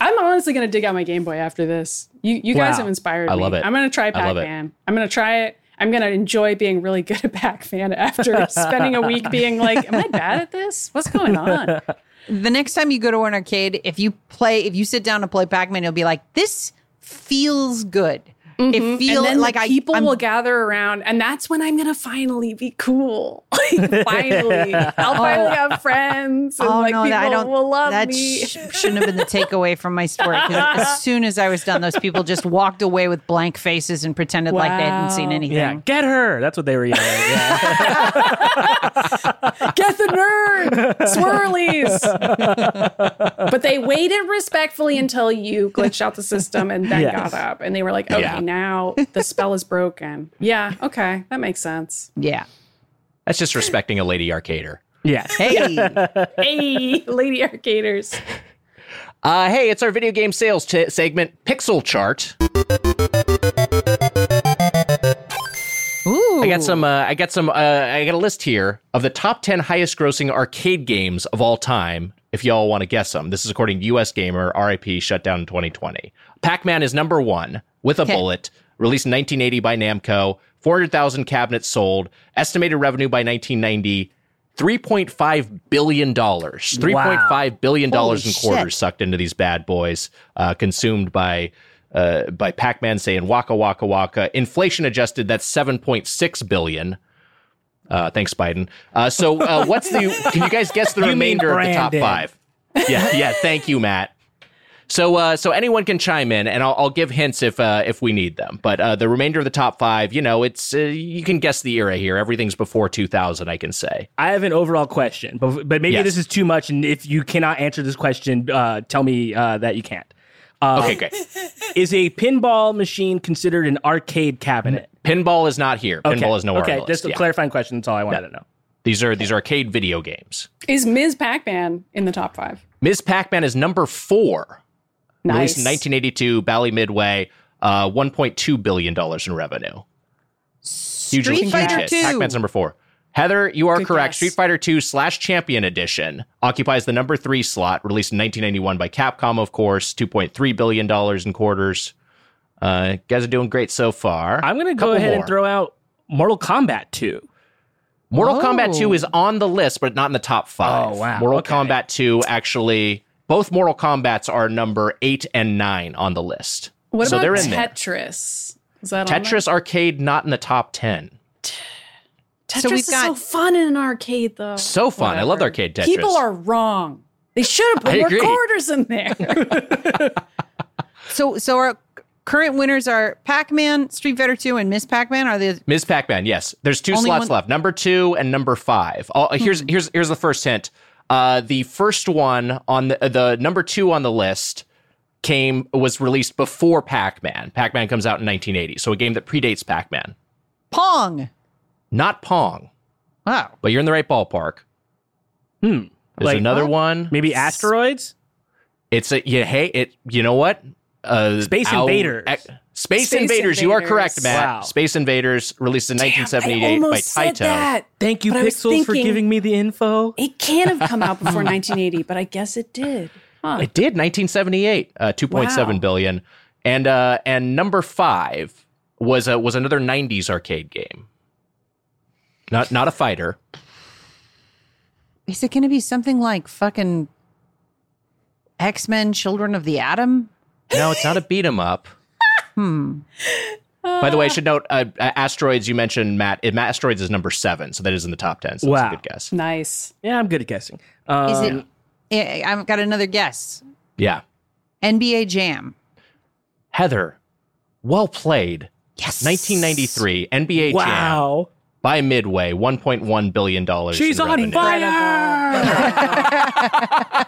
I'm honestly gonna dig out my Game Boy after this. You you guys Wow. have inspired I me. love it. I'm gonna try I love it. Pac-Man. I'm gonna try it. I'm gonna enjoy being really good at Pac-Man after spending a week being like, "Am I bad at this? What's going on?" The next time you go to an arcade, if you play, if you sit down to play Pac Man, you'll be like, "This feels good." It feels Mm-hmm. and then like I people I'm- will gather around, and that's when I'm gonna finally be cool. Like finally, I'll finally have friends, and Oh like no, people that, I don't. will love that me. sh- shouldn't have been the takeaway from my story. 'cause as soon as I was done, those people just walked away with blank faces and pretended like they hadn't seen anything. Yeah, get her. That's what they were yelling. Yeah. Get the nerd, swirlies. but they waited respectfully until you glitched out the system and then Yes. got up, and they were like, "Okay, Yeah. Now the spell is broken." Yeah, okay, that makes sense. Yeah. That's just respecting a lady arcader. yes. Hey, Hey, lady arcaders. Uh, hey, it's our video game sales t- segment, Pixel Chart. ooh, I got some. Uh, I got some. Uh, I got a list here of the top ten highest-grossing arcade games of all time. If y'all want to guess them, this is according to U.S. Gamer. RIP. Shut down in 2020. Pac-Man is number one with a Okay. bullet. Released in 1980 by Namco. 400,000 cabinets sold. Estimated revenue by 1990. $3.5 billion. $3.5 billion in quarters shit. sucked into these bad boys, uh, consumed by uh, by Pac-Man saying waka waka waka. Inflation adjusted, that's 7.6 billion. Uh, thanks, Biden. Uh, so uh, what's the? Can you guys guess the You remainder of the top five? Yeah, yeah. Thank you, Matt. So, uh, so anyone can chime in, and I'll, I'll give hints if uh, if we need them. But uh, the remainder of the top five, you know, it's uh, you can guess the era here. Everything's before 2000, I can say. I have an overall question, but, but maybe Yes. this is too much. And if you cannot answer this question, uh, tell me uh, that you can't. Uh, Okay, great. Is a pinball machine considered an arcade cabinet? Pinball is not here. Pinball Okay. is nowhere Okay, on the list. just a Yeah. clarifying question. That's all I wanted to know. These are these are arcade video games. Is Ms. Pac-Man in the top five? Ms. Pac-Man is number four. Released in Nice. 1982, Bally Midway, uh, 1.2 billion dollars in revenue. Huge, Street huge Fighter hit. 2. Pac-Man's number four. Heather, you are Good correct. guess. Street Fighter 2 slash Champion Edition occupies the number three slot, released in 1991 by Capcom, of course, 2.3 billion dollars in quarters. Uh, guys are doing great so far. I'm going to go Couple ahead and throw out Mortal Kombat 2. Mortal Oh. Kombat 2 is on the list, but not in the top five. Oh, wow. Mortal Okay. Kombat 2 actually, both Mortal Kombats are number eight and nine on the list. What so about they're in there. Tetris? Is that on? Tetris Arcade not in the top 10. Tetris So we've is got- so fun in an arcade, though. So fun. I love Whatever. arcade Tetris. People are wrong. They should have put more quarters in there. so so our current winners are Pac Man, Street Fighter Two, and Miss Pac Man. Are the Ms. Pac-Man, yes. There's two slots one- Hmm. left. Number two and number five. Oh, here's here's here's the first hint. Uh, the first one on the the number two on the list came was released before Pac-Man. Pac-Man comes out in 1980, so a game that predates Pac-Man. Pong? Not Pong, Wow. but you're in the right ballpark. Hmm. There's Like, another one. Maybe asteroids? It's a yeah. Hey, it. You know what? Uh, Space our- Invaders. ec- Space, Space Invaders. You are correct, Invaders. Matt. Wow. Space Invaders released in Damn, 1978 I by almost said Taito. that. Thank you, But I was Pixels, for giving me the info. It can't have come out before 1980, but I guess it did. Huh. It did 1978, uh, 2.7 Wow. billion, and uh, and number five was a, was another 90s arcade game. Not not a fighter. Is it going to be something like fucking X Men: Children of the Atom? No, it's not a beat 'em up. Hmm. By the way, I should note uh, uh, asteroids. You mentioned Matt. uh, Asteroids is number seven, so that is in the top ten. So that's Wow. a good guess. Nice. Yeah, I'm good at guessing. Um, Is it? I- I've got another guess. Yeah, NBA Jam. Heather, well played. Yes. 1993 NBA Jam Wow. by Midway, 1.1 billion dollars. She's in on revenue. fire.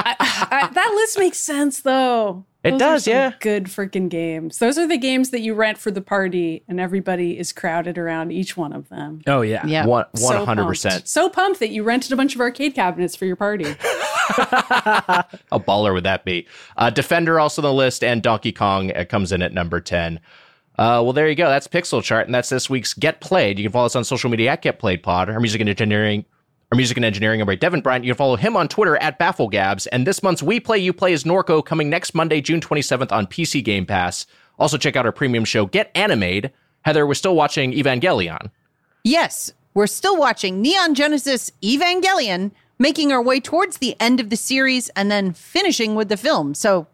I, that list makes sense, though. It Those does, yeah. Good freaking games. Those are the games that you rent for the party, and everybody is crowded around each one of them. oh, yeah. Yeah. So 100 pumped. percent. So pumped that you rented a bunch of arcade cabinets for your party. How baller would that be? Uh, Defender also on the list, and Donkey Kong comes in at number 10. Uh, well, there you go. That's Pixel Chart, and that's this week's Get Played. You can follow us on social media at Get Played Pod. Our music and engineering Our music and engineering are by Devin Bryant. You can follow him on Twitter at BaffleGabs. And this month's We Play You Play is Norco coming next Monday, June 27th on PC Game Pass. Also, check out our premium show, Get Animated. Heather, we're still watching Evangelion. Yes, we're still watching Neon Genesis Evangelion, making our way towards the end of the series and then finishing with the film. So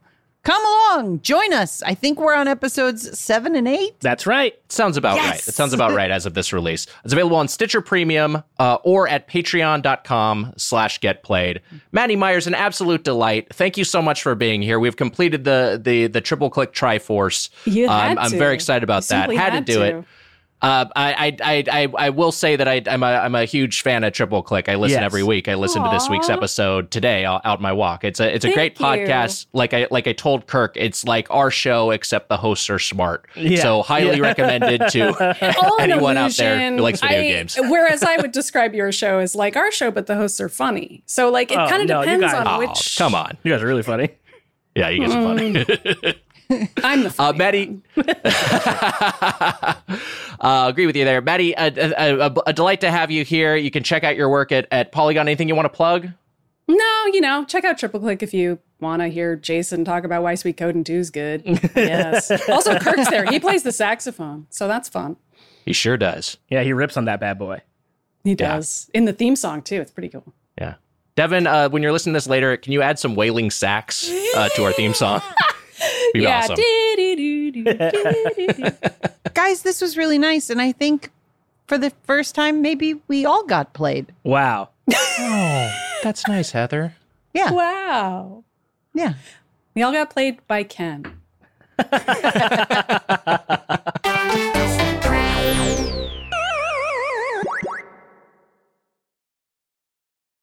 come along, join us. I think we're on episodes seven and eight. That's right. Sounds about Yes! right. It sounds about right as of this release. It's available on Stitcher Premium uh, or at patreon.com slash get played. Maddy Myers, an absolute delight. Thank you so much for being here. We've completed the the the triple click Triforce. You Um, had I'm to. very excited about You that. simply Had, had to do to. it. Uh, I, I, I, I, I will say that I, I'm a, I'm a huge fan of Triple Click. I listen Yes. every week. I listened to this week's episode today out out my walk. It's a, it's a great you. podcast. Like I, like I told Kirk, it's like our show except the hosts are smart. Yeah. So highly recommended to All anyone out there who likes video I- games. Whereas I would describe your show as like our show, but the hosts are funny. So like it Oh, kind of no, depends guys- on Oh, which. come on. You guys are really funny. Yeah, you guys are funny. I'm the Uh, funny Maddy, uh, agree with you there, Maddy. A, a, a, a delight to have you here. You can check out your work at, at Polygon. Anything you want to plug? No, you know, check out Triple Click if you want to hear Jason talk about why Suikoden 2 is good. Yes. also, Kirk's there. He plays the saxophone, so that's fun. He sure does. Yeah, he rips on that bad boy. He Yeah. does. In the theme song, too. It's pretty cool. Yeah. Devin, uh, when you're listening to this later, can you add some wailing sax uh, to our theme song? Be yeah. awesome. Guys, this was really nice. And I think for the first time, maybe we all got played. Wow. Oh, that's nice, Heather. Yeah. wow. Yeah. We all got played by Ken.